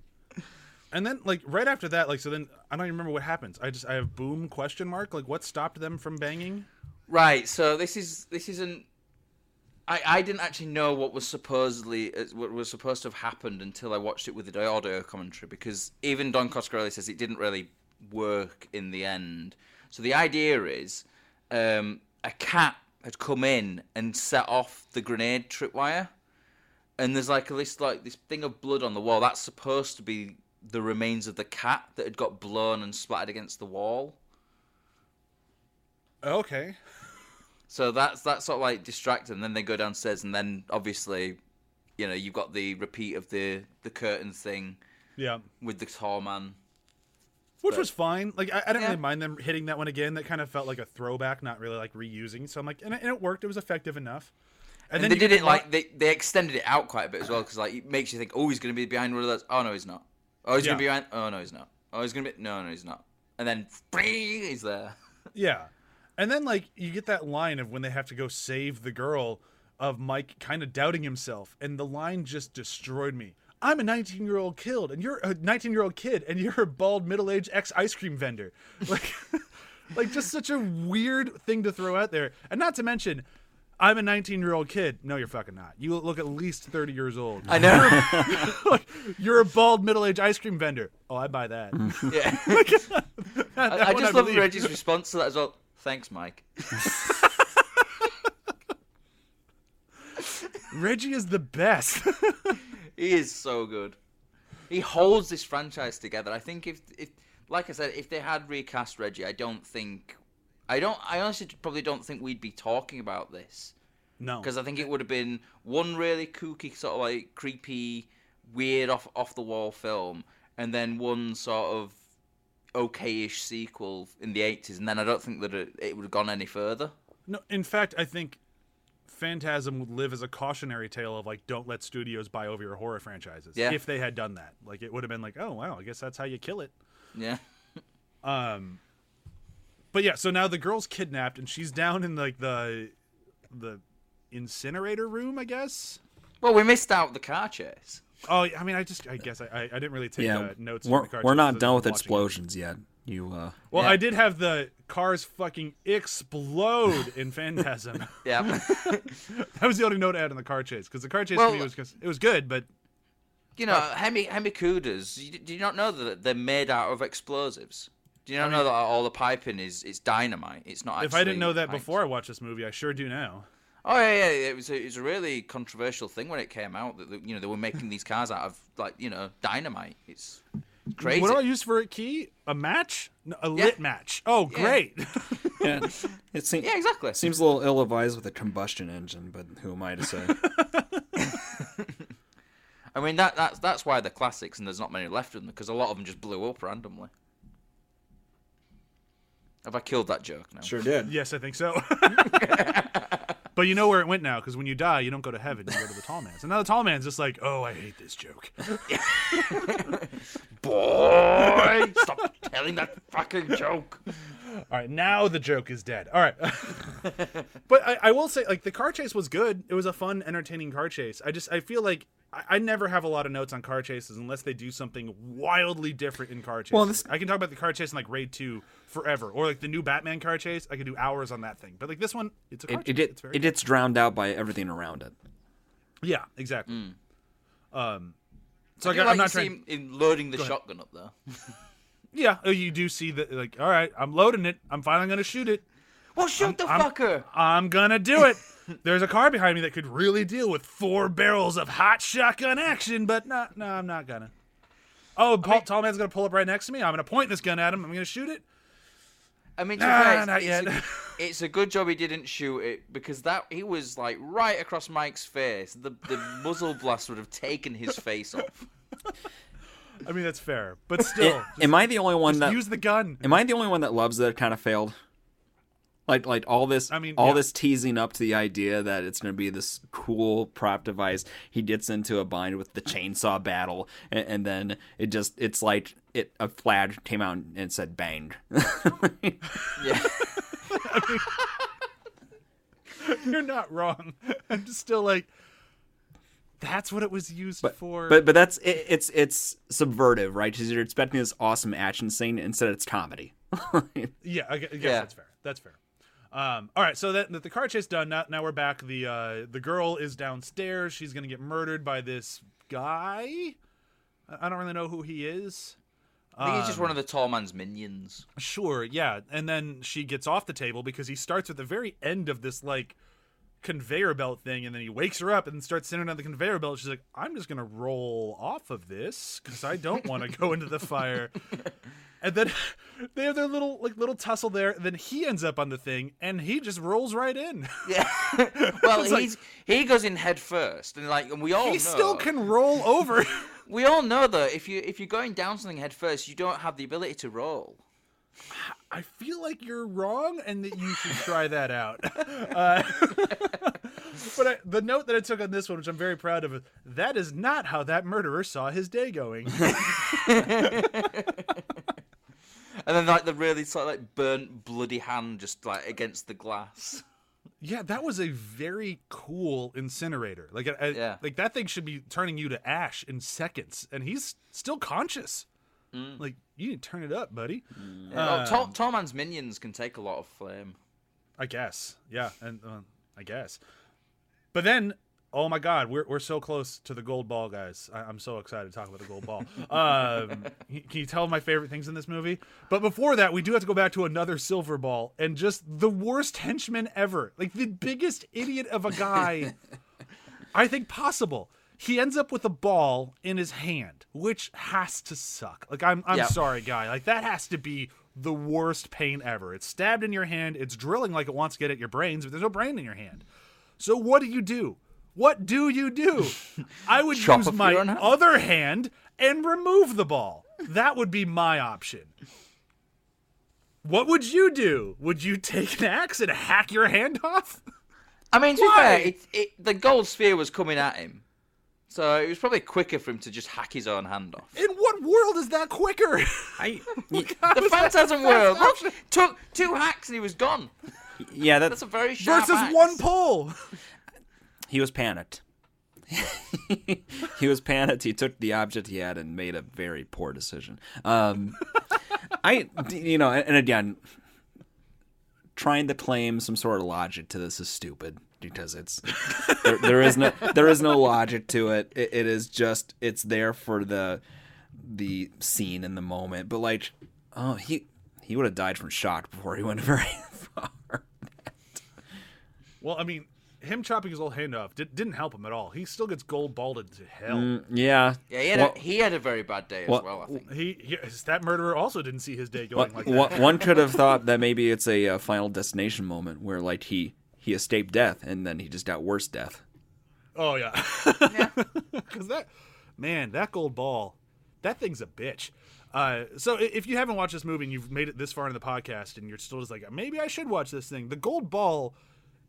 And then like right after that, like so then I don't even remember what happens. I just I have boom question mark. Like what stopped them from banging?
Right. So this is this isn't. I, I didn't actually know what was supposedly uh, what was supposed to have happened until I watched it with the audio commentary because even Don Coscarelli says it didn't really work in the end. So the idea is um, a cat had come in and set off the grenade tripwire, and there's like this like this thing of blood on the wall. That's supposed to be the remains of the cat that had got blown and splattered against the wall.
Okay.
So that's that's sort of like distracting. And then they go downstairs, and then obviously, you know, you've got the repeat of the the curtain thing
Yeah.
with the tall man.
Which
But-
was fine. Like I, I didn't
Yeah.
really mind them hitting that one again. That kind of felt like a throwback, not really like reusing. So I'm like, and it, and it worked. It was effective enough.
And,
then
they did it like they, they extended it out quite a bit as well because like it makes you think, oh, he's gonna be behind one of those. Oh no, he's not. Oh, he's gonna be behind. Oh no, he's not. Oh, he's gonna be. No, no, he's not. And then he's there.
yeah, and then like you get that line of when they have to go save the girl of Mike kind of doubting himself, and the line just destroyed me. I'm a 19 year old kid, and you're a 19 year old kid, and you're a bald middle aged ex ice cream vendor. Like, like just such a weird thing to throw out there, and not to mention. I'm a 19 year old kid. No, you're fucking not. You look at least 30 years old.
I know.
like, you're a bald middle aged ice cream vendor. Oh, I buy that.
yeah.
That
I, I
one
just love
believe.
Reggie's response to that as well. Thanks, Mike.
Reggie is the best.
He is so good. He holds this franchise together. I think if, if, like I said, if they had recast Reggie, I don't think, I don't, I honestly probably don't think we'd be talking about this
no.
because I think it would have been one really kooky, sort of like creepy, weird, off off the wall film, and then one sort of okayish sequel in the eighties, and then I don't think that it, it would have gone any further.
No, in fact, I think Phantasm would live as a cautionary tale of like, don't let studios buy over your horror franchises.
Yeah.
If they had done that, like, it would have been like, oh wow, I guess that's how you kill it.
Yeah.
Um, but yeah, so now the girl's kidnapped and she's down in like the the incinerator room, I guess.
Well, we missed out the car chase.
Oh, I mean, I just, I guess I, I, I didn't really take
yeah,
uh, notes. from
we're,
the car
we're not done with
watching it.
explosions yet. You uh,
Well,
Yeah.
I did have the cars fucking explode in Phantasm.
Yeah.
that was the only note I had in the car chase because the car chase
Well-
to me was 'cause- it was good, but
You know, hemi hemikudas. you- Do you not know that they're made out of explosives? Do you not know that all the piping is it's dynamite? It's not.
if I didn't know that
pipes.
before I watched this movie, I sure do now.
Oh yeah, yeah. It was a, it was a really controversial thing when it came out that you know they were making these cars out of like you know dynamite. It's crazy.
What do I use for a key? A match? No, a lit match. Oh,
Yeah.
great.
yeah, it seems
yeah, exactly.
seems a little ill-advised with a combustion engine, but who am I to say?
I mean that that's that's why they're classics and there's not many left of them because a lot of them just blew up randomly. Have I killed that joke now?
sure did.
yes, I think so. but you know where it went now because when you die, you don't go to heaven. You go to the tall man's. And now the tall man's just like, oh, I hate this joke.
Boy, stop telling that fucking joke.
All right, now the joke is dead. All right. but I, I will say, like, the car chase was good. It was a fun, entertaining car chase. I just, I feel like I, I never have a lot of notes on car chases unless they do something wildly different in car chases.
Well, this-
I can talk about the car chase in, like, Raid 2 forever. Or, like, the new Batman car chase. I could do hours on that thing. But, like, this one, it's a car
It,
chase.
it, it,
it's very
it gets drowned out by everything around it.
Yeah, exactly. Um, so
I
I got,
like
I'm not
you
trying.
in loading the shotgun up there.
Yeah, oh, you do see that. Like, all right, I'm loading it. I'm finally gonna shoot it.
Well, shoot the
I'm-
fucker.
I'm gonna do it. There's a car behind me that could really deal with four barrels of hot shotgun action, but no, no, I'm not gonna. Oh, Paul, tall man's gonna pull up right next to me. I'm gonna point this gun at him. I'm gonna shoot it.
I mean,
Nah,
fair, it's,
not
it's
yet.
A, it's a good job he didn't shoot it because that he was like right across Mike's face. The the muzzle blast would have taken his face off.
I mean, that's fair, but still, just,
am I the only one that
use the gun.
am I the only one that loves that it kind of failed? Like like all this
I mean,
all
yeah.
this teasing up to the idea that it's going to be this cool prop device. He gets into a bind with the chainsaw battle, and, and then it just it's like it a flag came out and said banged.
Yeah,
You're not wrong. I'm just still like, that's what it was used
but,
for.
but but that's it, it's it's subvertive, right? Because you're expecting this awesome action scene instead it's comedy.
Yeah, I guess
Yeah.
that's fair. That's fair. Um, all right, so that, that the car chase done. Now, now we're back. The uh, the girl is downstairs. She's gonna get murdered by this guy. I I don't really know who he is.
I think he's just one of the tall man's minions.
Sure, yeah. And then she gets off the table because he starts at the very end of this like conveyor belt thing and then he wakes her up and starts sitting on the conveyor belt. She's like, I'm just gonna roll off of this because I don't want to go into the fire. And then they have their little like little tussle there. And then he ends up on the thing and he just rolls right in.
Yeah. well,
It's like-
he goes in head first, and like, and we all
he
know,
still can roll over.
we all know that if you if you're going down something head first, you don't have the ability to roll.
I feel like you're wrong and that you should try that out. Uh, but I, the note that I took on this one, which I'm very proud of, that is not how that murderer saw his day going.
And then like the really sort of like burnt, bloody hand just like against the glass.
yeah, that was a very cool incinerator. Like, I,
Yeah.
like that thing should be turning you to ash in seconds, and he's still conscious.
Mm.
Like, you need to turn it up, buddy.
oh, tall,
Um,
man's minions can take a lot of flame.
I guess. Yeah, and uh, I guess. But then, oh my God, we're we're so close to the gold ball, guys. I, I'm so excited to talk about the gold ball. Um, can you tell my favorite things in this movie? But before that, we do have to go back to another silver ball and just the worst henchman ever, like the biggest idiot of a guy I think possible. He ends up with a ball in his hand, which has to suck. Like I'm I'm sorry, guy. Like that has to be the worst pain ever. It's stabbed in your hand, it's drilling like it wants to get at your brains, but there's no brain in your hand. So what do you do? What do you do? I would use my
your own hand?
other hand and remove the ball. That would be my option. What would you do? Would you take an axe and hack your hand off?
I mean, to be
Why?
fair, it, it, the gold sphere was coming at him, so it was probably quicker for him to just hack his own hand off.
In what world is that quicker?
I,
The Phantasm world. Look, took two hacks and he was gone.
yeah,
That's
that's
a very sharp
Versus
axe.
one pull.
he was panicked. he was panicked. He took the object he had and made a very poor decision. Um, I, you know, and again, trying to claim some sort of logic to this is stupid because it's there, there is no there is no logic to it. it. It is just it's there for the the scene in the moment. But like, oh, he he would have died from shock before he went very far.
Well, I mean, him chopping his old hand off did, didn't help him at all. He still gets gold balded to hell.
Yeah,
Yeah, he had,
Well-
a, he had a very bad day as
Well-
well, I think.
He, he that murderer also didn't see his day
One-
going like that.
one- one could have thought that maybe it's a uh, final destination moment where like he he escaped death and then he just got worse death.
Oh yeah, because that man, that gold ball, that thing's a bitch. Uh, so if you haven't watched this movie and you've made it this far in the podcast and you're still just like maybe I should watch this thing, the gold ball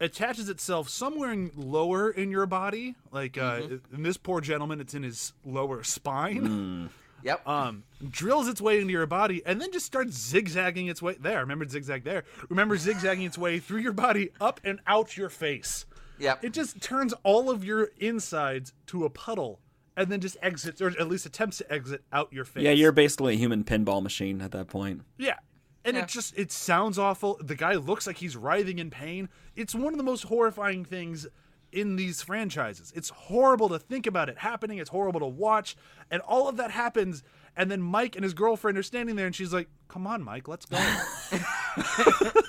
attaches itself somewhere in, lower in your body. Like uh, in this poor gentleman, it's in his lower spine.
Yep.
um, drills its way into your body and then just starts zigzagging its way there. Remember zigzag there. Remember zigzagging its way through your body up and out your face.
yep.
It just turns all of your insides to a puddle and then just exits, or at least attempts to exit out your face.
Yeah, you're basically a human pinball machine at that point.
Yeah. And
Yeah.
it just it sounds awful. The guy looks like he's writhing in pain. It's one of the most horrifying things in these franchises. It's horrible to think about it happening. It's horrible to watch. And all of that happens and then Mike and his girlfriend are standing there and she's like, "Come on, Mike, let's go."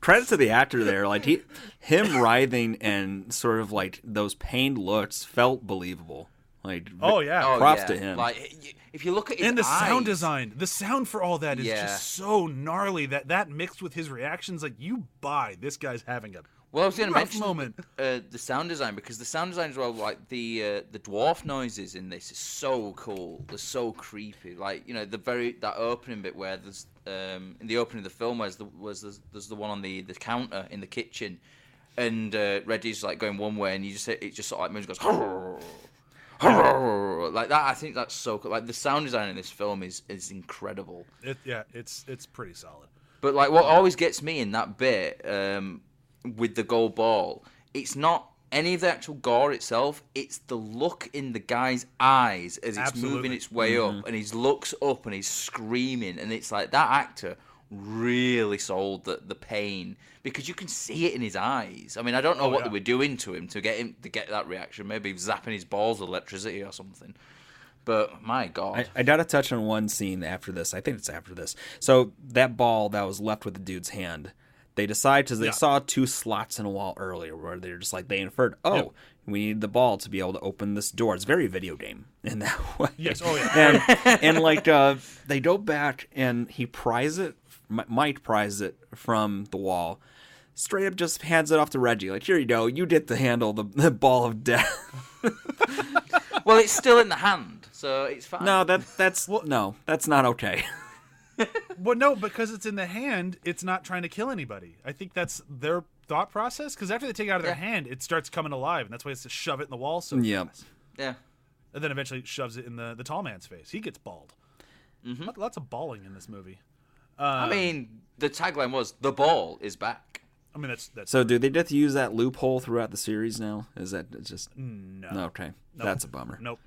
Credit to the actor there, like he, him writhing and sort of like those pained looks felt believable. Like,
oh yeah.
Oh,
props
yeah.
to him.
Like, if you look at his
and the sound design, the sound for all that is
Yeah.
just so gnarly that that mixed with his reactions like you buy this guy's having a
Well, I was going to mention
moment.
uh, the sound design because the sound design as well, like the uh, the dwarf noises in this is so cool. They're so creepy. Like you know the very that opening bit where there's um, in the opening of the film was the was there's, there's the one on the the counter in the kitchen, and uh, Reggie's like going one way and you just it just sort of like moves goes. like that, I think that's so cool. Like the sound design in this film is is incredible.
It, yeah, it's it's pretty solid.
But like, what always gets me in that bit um, with the gold ball, it's not any of the actual gore itself. It's the look in the guy's eyes as it's
Absolutely.
moving its way up, mm-hmm. and he looks up and he's screaming, and it's like that actor really sold the, the pain because you can see it in his eyes. I mean, I don't know
Oh,
what
yeah.
they were doing to him to get him to get that reaction. Maybe zapping his balls with electricity or something. But my God,
I, I gotta touch on one scene after this. I think it's after this. So that ball that was left with the dude's hand, they decide because they
Yeah.
saw two slots in a wall earlier where they're just like they inferred, oh,
Yep.
we need the ball to be able to open this door. It's very video game in that way.
Yes, oh, yeah.
and and like uh, they go back and he pries it. M- Mike pries it from the wall. Straight up, just hands it off to Reggie. Like, here you go. You get to handle the, the ball of death.
well, it's still in the hand, so it's fine.
no, that that's no, that's not okay.
Well, no, because it's in the hand, it's not trying to kill anybody. I think that's their thought process. Because after they take it out of their
Yeah.
hand, it starts coming alive, and that's why it's to shove it in the wall. So
Yep.
fast.
Yeah.
and then eventually shoves it in the the tall man's face. He gets balled. Mm-hmm. Lot- Lots of balling in this movie.
I um, mean, the tagline was "The ball is back."
I mean, that's that's
So, do they just use that loophole throughout the series now? Is that just
no,
no? Okay, that's a bummer.
nope.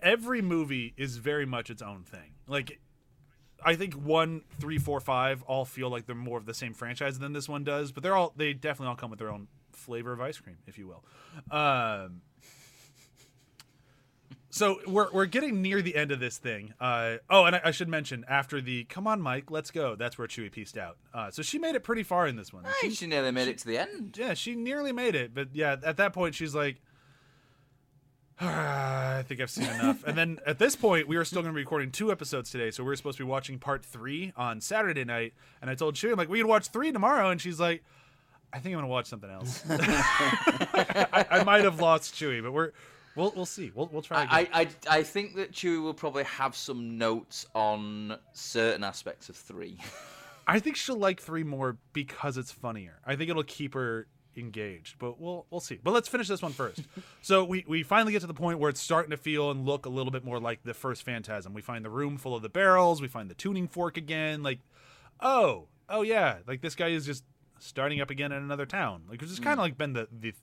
Every movie is very much its own thing. Like, I think one, three, four, five all feel like they're more of the same franchise than this one does, but they're all they definitely all come with their own flavor of ice cream, if you will. Um, so we're we're getting near the end of this thing. Uh, oh, and I, I should mention after the "Come on, Mike, let's go." That's where Chewie pieced out. Uh, so she made it pretty far in this one.
Hey, she nearly made it to the end.
Yeah, she nearly made it, but yeah, at that point she's like, I think I've seen enough. and then at this point, we were still going to be recording two episodes today, so we were supposed to be watching part three on Saturday night. And I told Chewie, I'm like, we can watch three tomorrow, and she's like, I think I'm going to watch something else. I, I might have lost Chewie, but we're we'll we'll see. We'll we'll try. Again.
I, I I think that Chewie will probably have some notes on certain aspects of three.
I think she'll like three more because it's funnier. I think it'll keep her engaged, but we'll we'll see. But let's finish this one first. so we we finally get to the point where it's starting to feel and look a little bit more like the first Phantasm. We find the room full of the barrels. We find the tuning fork again. Like, oh oh yeah, like this guy is just starting up again in another town. Like it's just kind of like been the the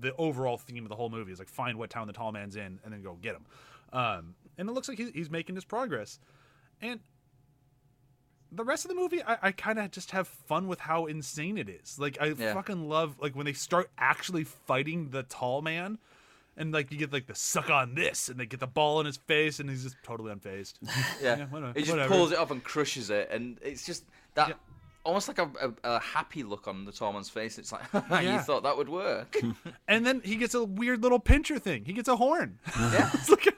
the overall theme of the whole movie is like find what town the tall man's in and then go get him. Um, and it looks like he's, he's making his progress. And the rest of the movie, I, I kind of just have fun with how insane it is. Like I
Yeah.
fucking love like when they start actually fighting the tall man, and like you get like the suck on this, and they get the ball in his face, and he's just totally unfazed.
Yeah,
Yeah, whatever-
he just
whatever.
pulls it off and crushes it, and it's just that
Yeah.
Almost like a, a, a happy look on the tall man's face. It's like you
Yeah.
thought that would work.
and then he gets a weird little pincher thing. He gets a horn.
yeah,
It's like,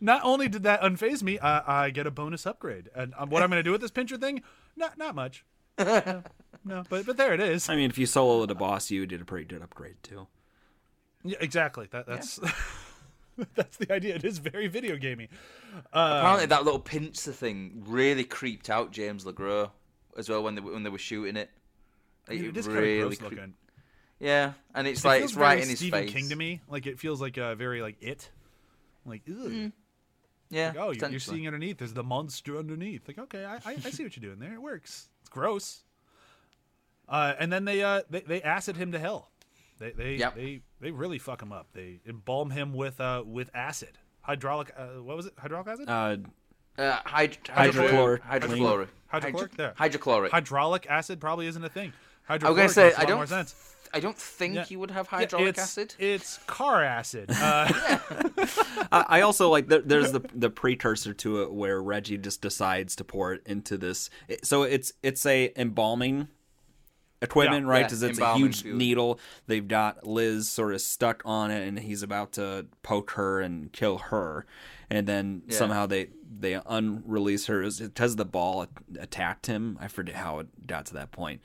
not only did that unfaze me, I, I get a bonus upgrade. And um, what I'm going to do with this pincher thing, not not much. no, no, but but there it is.
I mean, if you solo the boss, you did a pretty good upgrade too.
Yeah, exactly. That that's that's the idea. It is very video gamey. Uh,
apparently that little pincer thing really creeped out James LeGros as well when they were- when they were shooting it. Like,
it is
really
kind of gross
creep-
looking.
Yeah, and it's
It
like it's right
very
in his face.
Stephen
face.
King to me. Like it feels like a very like it. Like, ugh.
Yeah,
Like, oh, you're, you're seeing underneath. There's the monster underneath. Like, okay, I, I, I see what you're doing there. It works. It's gross. Uh, and then they uh they, they acid him to hell. They they,
Yep.
they they really fuck him up. They embalm him with uh with acid. Hydraulic uh, what was it? Hydraulic acid?
Uh,
Uh, hyd-
Hydrochloric.
hydrochloric,
Hydrochloric? There.
hydrochloric.
Hydraulic acid probably isn't a thing.
I was
Hydrochloric
gonna say
makes a
I don't.
more sense.
I don't think
Yeah.
you would have
Yeah,
hydraulic
it's,
acid.
It's car acid. Uh,
I I also like there, there's the the precursor to it where Reggie just decides to pour it into this. So it's it's a embalming equipment,
Yeah.
right?
Yeah,
Because it's a huge
fluid.
needle. They've got Liz sort of stuck on it, and he's about to poke her and kill her, and then
Yeah.
somehow they they unrelease her because the ball attacked him. I forget how it got to that point,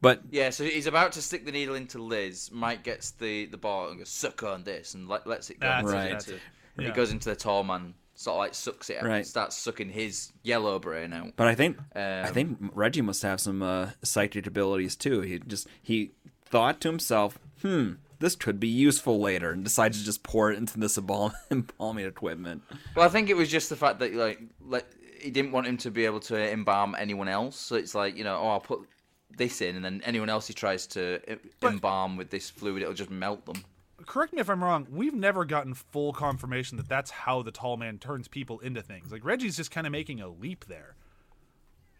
but
Yeah, so he's about to stick the needle into Liz. Mike gets the, the ball and goes, suck on this, and let, lets it go.
That's
into,
it,
that's it. Yeah.
It goes into the tall man, sort of like sucks it out,
Right.
starts sucking his yellow brain out.
But I think I
Um,
think Reggie must have some uh, psychic abilities too. He just he thought to himself, "Hmm, this could be useful later," and decided to just pour it into this embalm- embalming equipment.
Well, I think it was just the fact that like like he didn't want him to be able to embalm anyone else. So it's like you know, oh, I'll put this in, and then anyone else he tries to e- embalm with this fluid, it'll just melt them.
correct me if I'm wrong. We've never gotten full confirmation that that's how the tall man turns people into things. Like Reggie's just kind of making a leap there.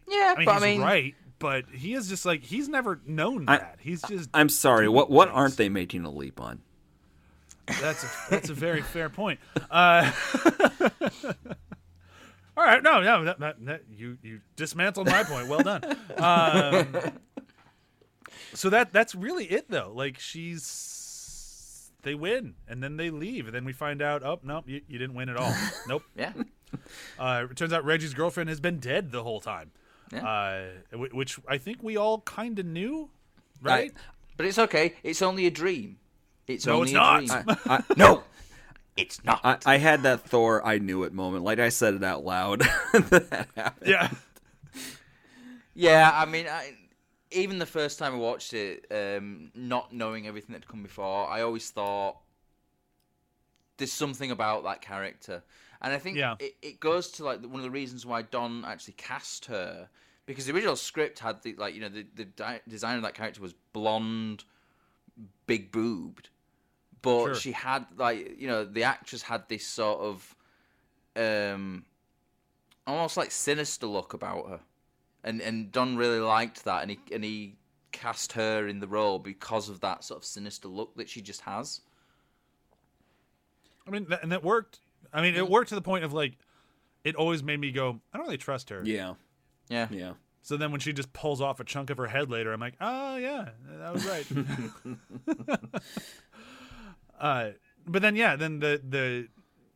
Yeah,
I mean,
but
he's
I mean,
right, but he is just like he's never known
I-
that. he's just
I'm sorry. What what
things.
aren't they making a leap on?
That's a, that's a very fair point. Uh, all right, no, no, that, that, that, you you dismantled my point. Well done. Um, so that that's really it, though. Like she's they win and then they leave, and then we find out, oh nope, you, you didn't win at all. nope.
Yeah.
Uh, it turns out Reggie's girlfriend has been dead the whole time,
Yeah.
uh, which I think we all kind of knew, right?
But it's okay. It's only a dream. It's
No,
only
it's
a
not.
dream.
I,
no, it's not.
I, I had that Thor I knew it moment. Like I said it out loud. that
yeah.
Yeah, I mean, I, even the first time I watched it, um, not knowing everything that had come before, I always thought there's something about that character, and I think
Yeah.
it, it goes to like one of the reasons why Don actually cast her because the original script had the like you know the the di- design of that character was blonde, big boobed, but
Sure.
she had like you know the actress had this sort of um almost like sinister look about her and and Don really liked that, and he and he cast her in the role because of that sort of sinister look that she just has.
I mean, and that worked. I mean, it worked to the point of like, it always made me go, I don't really trust her.
Yeah.
Yeah,
Yeah.
So then when she just pulls off a chunk of her head later, I'm like, oh yeah, that was right. uh, but then yeah, then the the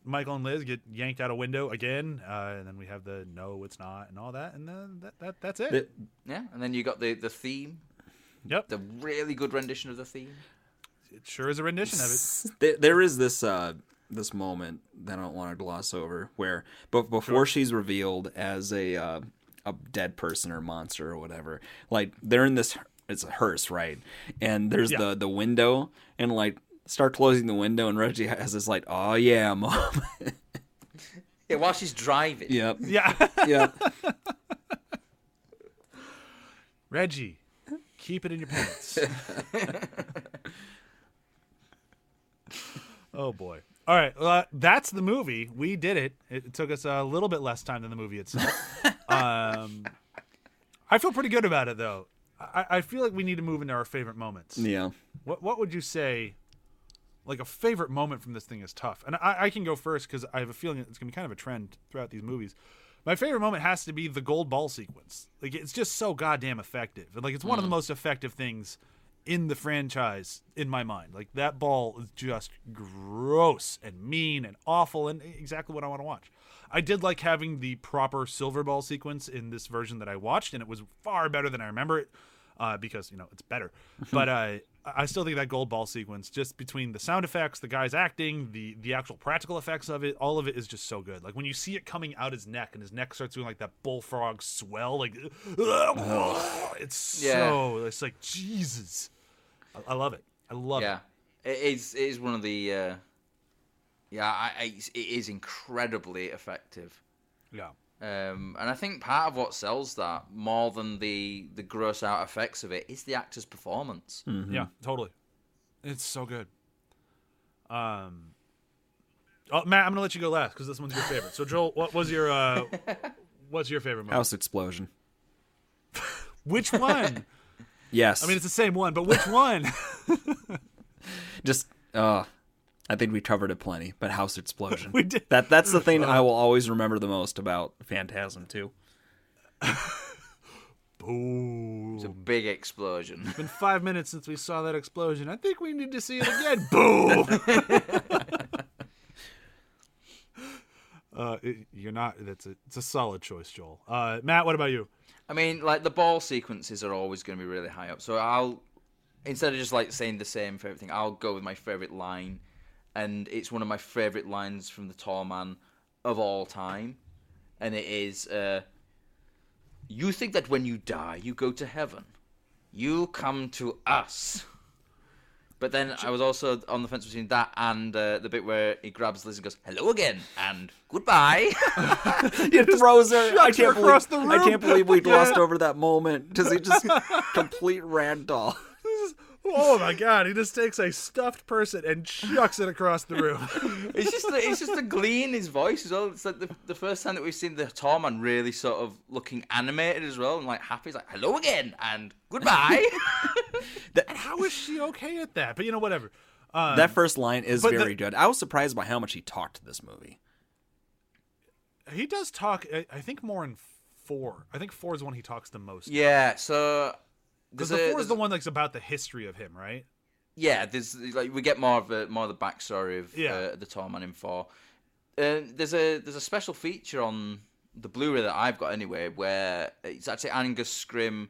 Michael and Liz get yanked out a window again, uh, and then we have the no, it's not, and all that, and then that, that that's it.
It-
yeah, and then you got the the theme,
yep,
the really good rendition of the theme.
it sure is a rendition of it.
there, there is this uh this moment that I don't want to gloss over where but before she's revealed as a uh, a dead person or monster or whatever like they're in this it's a hearse right and there's
Yeah.
the the window and like start closing the window and Reggie has this like oh yeah mom
Yeah, while she's driving.
yep
Yeah,
yep
Reggie, keep it in your pants. oh boy. All right, well, uh, that's the movie. We did it. It took us a little bit less time than the movie itself. um, I feel pretty good about it, though. I, I feel like we need to move into our favorite moments.
yeah
What What would you say? Like a favorite moment from this thing is tough, and I, I can go first because I have a feeling it's gonna be kind of a trend throughout these movies. My favorite moment has to be the gold ball sequence. Like it's just so goddamn effective, and like it's one of the most effective things in the franchise in my mind. Like that ball is just gross and mean and awful, and exactly what I want to watch. I did like having the proper silver ball sequence in this version that I watched, and it was far better than I remember it uh, because you know it's better. but uh, I still think that gold ball sequence, just between the sound effects, the guys acting, the the actual practical effects of it, all of it is just so good. Like when you see it coming out his neck, and his neck starts doing like that bullfrog swell, like it's
Yeah.
so it's like Jesus. I, I love it. I love it.
Yeah, it is. It is one of the. Uh, yeah, I, I, it's- incredibly effective.
Yeah.
Um, and I think part of what sells that more than the the gross out effects of it is the actor's performance.
Yeah, totally. It's so good. Um, oh, Matt, I'm gonna let you go last because this one's your favorite. So, Joel, what was your uh, what's your favorite moment?
house explosion
Which one?
Yes
I mean, it's the same one, but which one?
just uh I think we covered it plenty, but house explosion.
We did.
That that's the thing I will always remember the most about Phantasm too.
Boom.
It's a big explosion.
It's been five minutes since we saw that explosion. I think we need to see it again. Boom. uh, it- you're not. That's a. It's a solid choice, Joel. Uh, Matt, what about you?
I mean, like the ball sequences are always going to be really high up. So I'll instead of just like saying the same for everything, I'll go with my favorite line, and it's one of my favorite lines from the Tall Man of all time, and it is, uh, "You think that when you die, you go to heaven. You come to us." But then I was also on the fence between that and uh, the bit where he grabs Liz and goes, "Hello again" and goodbye.
It throws her. I can't
across
believe
the
I can't believe we
Yeah.
glossed over that moment. Does he just complete ragdoll?
Oh my god, he just takes a stuffed person and chucks it across the room.
It's just the, it's just the glee in his voice as well. It's like the, the first time that we've seen the tall man really sort of looking animated as well and like happy. He's like, "Hello again" and goodbye.
And how is she okay at that? But you know, whatever. Um,
that first line is
but the-
very good. I was surprised by how much he talked to this movie.
he does talk. I, I think more in four. I think four is the one he talks the most.
Yeah, so
because the
a-
four is the one that's about the history of him, right?
Yeah, there's like we get more of the more of the backstory of
Yeah.
uh, the Tall Man in four. Uh, there's a there's a special feature on the Blu-ray that I've got anyway, where it's actually Angus Scrimm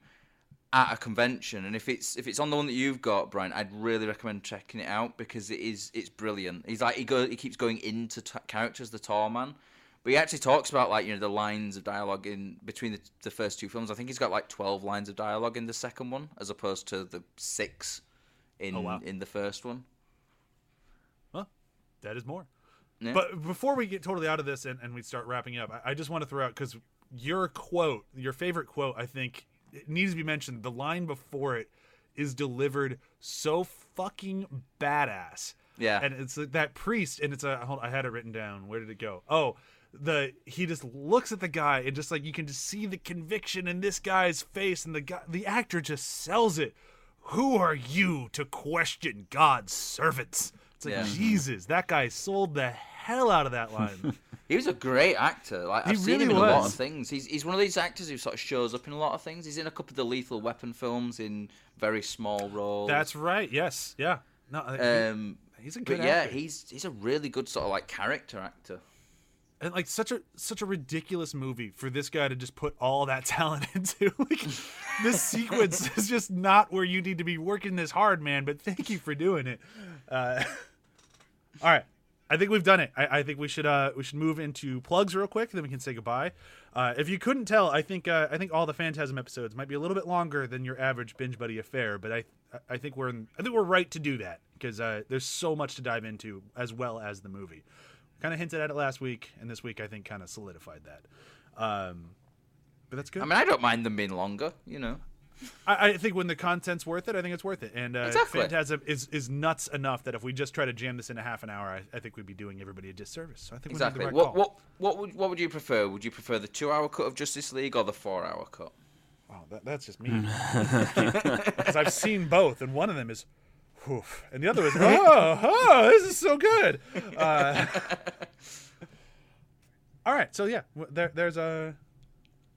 at a convention, and if it's if it's on the one that you've got, Brian, I'd really recommend checking it out because it is it's brilliant. He's like he go he keeps going into t- characters, the Tall Man. But he actually talks about like you know the lines of dialogue in between the, the first two films. I think he's got like twelve lines of dialogue in the second one, as opposed to the six in
Oh, wow.
in the first one.
Well, that is more.
Yeah.
But before we get totally out of this and, and we start wrapping up, I, I just want to throw out because your quote, your favorite quote, I think it needs to be mentioned. The line before it is delivered so fucking badass.
Yeah.
and it's that priest, and it's a hold. I had it written down. Where did it go? Oh, the he just looks at the guy and just like you can just see the conviction in this guy's face, and the guy, the actor just sells it. Who are you to question God's servants? It's like
Yeah.
Jesus, that guy sold the hell out of that line.
He was a great actor. Like
He
I've seen him
really
in a lot of things. He's he's one of these actors who sort of shows up in a lot of things. He's in a couple of the Lethal Weapon films in very small roles.
That's right. Yes. Yeah. No. he-
um.
he's a good
But yeah, he's he's a really good sort of like character actor.
And like such a such a ridiculous movie for this guy to just put all that talent into. Like this sequence is just not where you need to be working this hard, man. But thank you for doing it. Uh, all right, I think we've done it. I, I think we should uh we should move into plugs real quick, then we can say goodbye. Uh, if you couldn't tell, I think uh, I think all the Phantasm episodes might be a little bit longer than your average binge buddy affair, but I I think we're in, I think we're right to do that because uh, there's so much to dive into as well as the movie. Kind of hinted at it last week, and this week I think kind of solidified that. Um, but that's good.
I mean, I don't mind them being longer. You know.
I, I think when the content's worth it, I think it's worth it. And uh,
Exactly.
Phantasm is, is nuts enough that if we just try to jam this in a half an hour, I, I think we'd be doing everybody a disservice. So I think
Exactly.
we made the right
What what what would what would you prefer? Would you prefer the two-hour cut of Justice League or the four-hour cut?
Oh, that, that's just me. Because I've seen both, and one of them is, whew, and the other is, oh, oh, this is so good. Uh, all right, so yeah, there, there's a.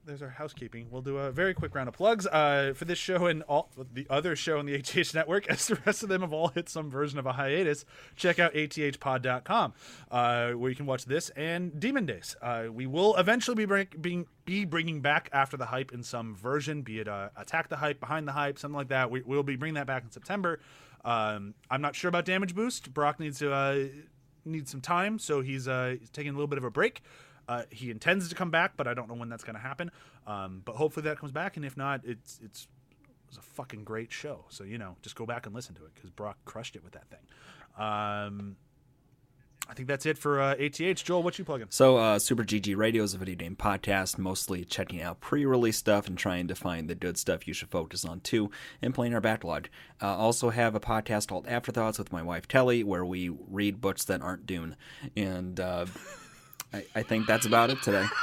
There's our housekeeping. We'll do a very quick round of plugs uh, for this show and all the other show on the ATH network, as the rest of them have all hit some version of a hiatus. Check out athpod.com, uh, where you can watch this and Demon Days. Uh, we will eventually be, bring, being, be bringing back After the Hype in some version, be it uh, Attack the Hype, Behind the Hype, something like that. We'll be bringing that back in September. Um, I'm not sure about Damage Boost. Brock needs to uh, some time, so he's uh, he's taking a little bit of a break. Uh, he intends to come back, but I don't know when that's going to happen. Um, but hopefully that comes back, and if not, it's it's it was a fucking great show. So you know, just go back and listen to it because Brock crushed it with that thing. Um, I think that's it for uh, ATH. Joel, what you plugging?
So, uh, Super GG Radio is a video game podcast, mostly checking out pre-release stuff and trying to find the good stuff you should focus on too, and playing our backlog. Uh, also have a podcast called Afterthoughts with my wife Telly, where we read books that aren't Dune, and uh, I, I think that's about it today.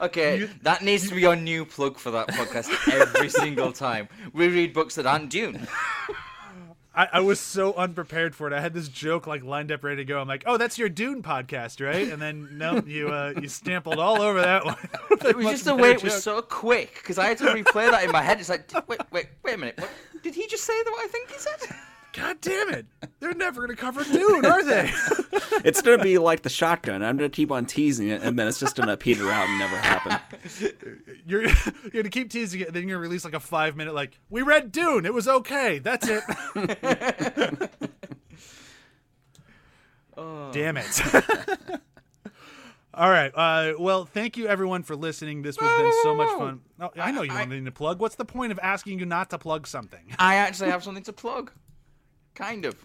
Okay, that needs to be our new plug for that podcast every single time. We read books that aren't Dune.
I, I was so unprepared for it. I had this joke like lined up ready to go. I'm like, "Oh, that's your Dune podcast, right?" And then no, you uh, you stampled all over that one.
It was just the way it was so quick because I had to replay that in my head. It's like, wait, wait, wait a minute. What, did he just say that? What I think he said?
God damn it! They're never gonna cover Dune, are they?
It's gonna be like the shotgun. I'm gonna keep on teasing it, and then it's just gonna peter out and never happen.
you're you're gonna keep teasing it, and then you're gonna release like a five minute like, "We read Dune. It was okay. That's it." Damn it. All right. Uh, well, thank you everyone for listening. This has been so much fun. No, I know you
I-
wanted to plug. What's the point of asking you not to plug something?
I actually have something to plug. Kind of.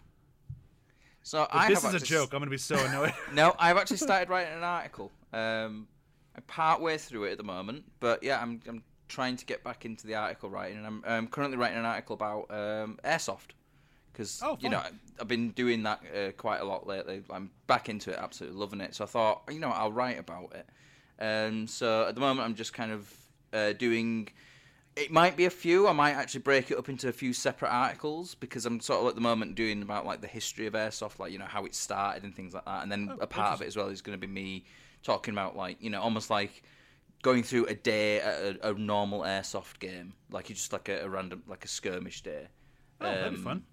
So I
this is a joke. I'm gonna be so annoyed.
No, I've actually started writing an article. Um, I'm part way through it at the moment, but yeah, I'm I'm trying to get back into the article writing, and I'm I'm currently writing an article about um, airsoft because
Oh,
you know. I've been doing that uh, quite a lot lately. I'm back into it, absolutely loving it. So I thought, you know, I'll write about it. Um, so at the moment, I'm just kind of uh, doing It might be a few. I might actually break it up into a few separate articles because I'm sort of at the moment doing about like the history of airsoft, like you know how it started and things like that. And then
Oh,
a part of it as well is going to be me talking about like you know almost like going through a day at a, a normal airsoft game, like you just like a, a random like a skirmish day.
Oh, that'd be
Um,
fun.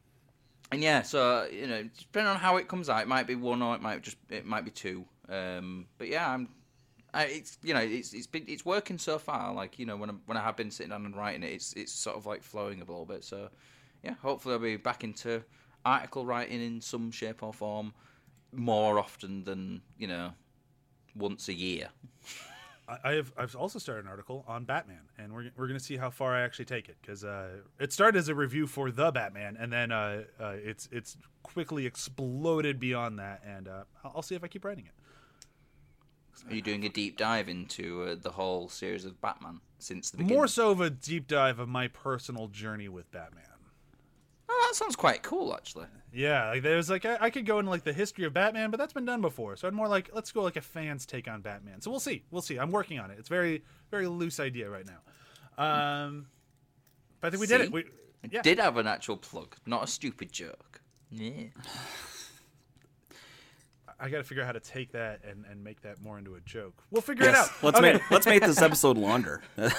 And yeah, so you know, depending on how it comes out, it might be one or it might just it might be two. Um, but yeah, I'm. I, it's you know it's it's been it's working so far. Like you know when I, when I have been sitting down and writing it, it's it's sort of like flowing a little bit. So yeah, hopefully I'll be back into article writing in some shape or form more often than you know once a year.
I- have I've also started an article on Batman, and we're we're gonna see how far I actually take it because uh, it started as a review for the Batman, and then uh, uh, it's it's quickly exploded beyond that, and uh, I'll see if I keep writing it.
Are you doing a deep dive into uh, the whole series of Batman since the beginning?
More so of a deep dive of my personal journey with Batman.
Oh, that sounds quite cool, actually.
Yeah, like there's like I, I could go into like the history of Batman, but that's been done before. So I'd more like let's go like a fan's take on Batman. So we'll see, we'll see. I'm working on it. It's very very loose idea right now. Um, but I think we did it. We yeah.
Did have an actual plug, not a stupid joke. Yeah.
I got to figure out how to take that and, and make that more into a joke. We'll figure
Yes,
it out.
let's
Okay.
make let's make this episode longer.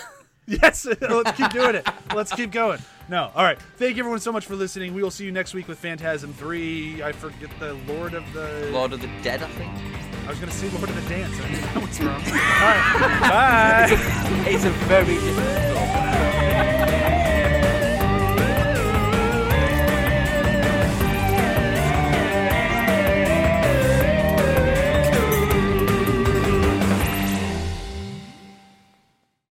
Yes, let's keep doing it. Let's keep going. No, all right. Thank you everyone so much for listening. We will see you next week with Phantasm Three. I forget the Lord of the.
Lord of the Dead, I think.
I was gonna say Lord of the Dance. I knew that was wrong. All right. Bye.
It's a very different.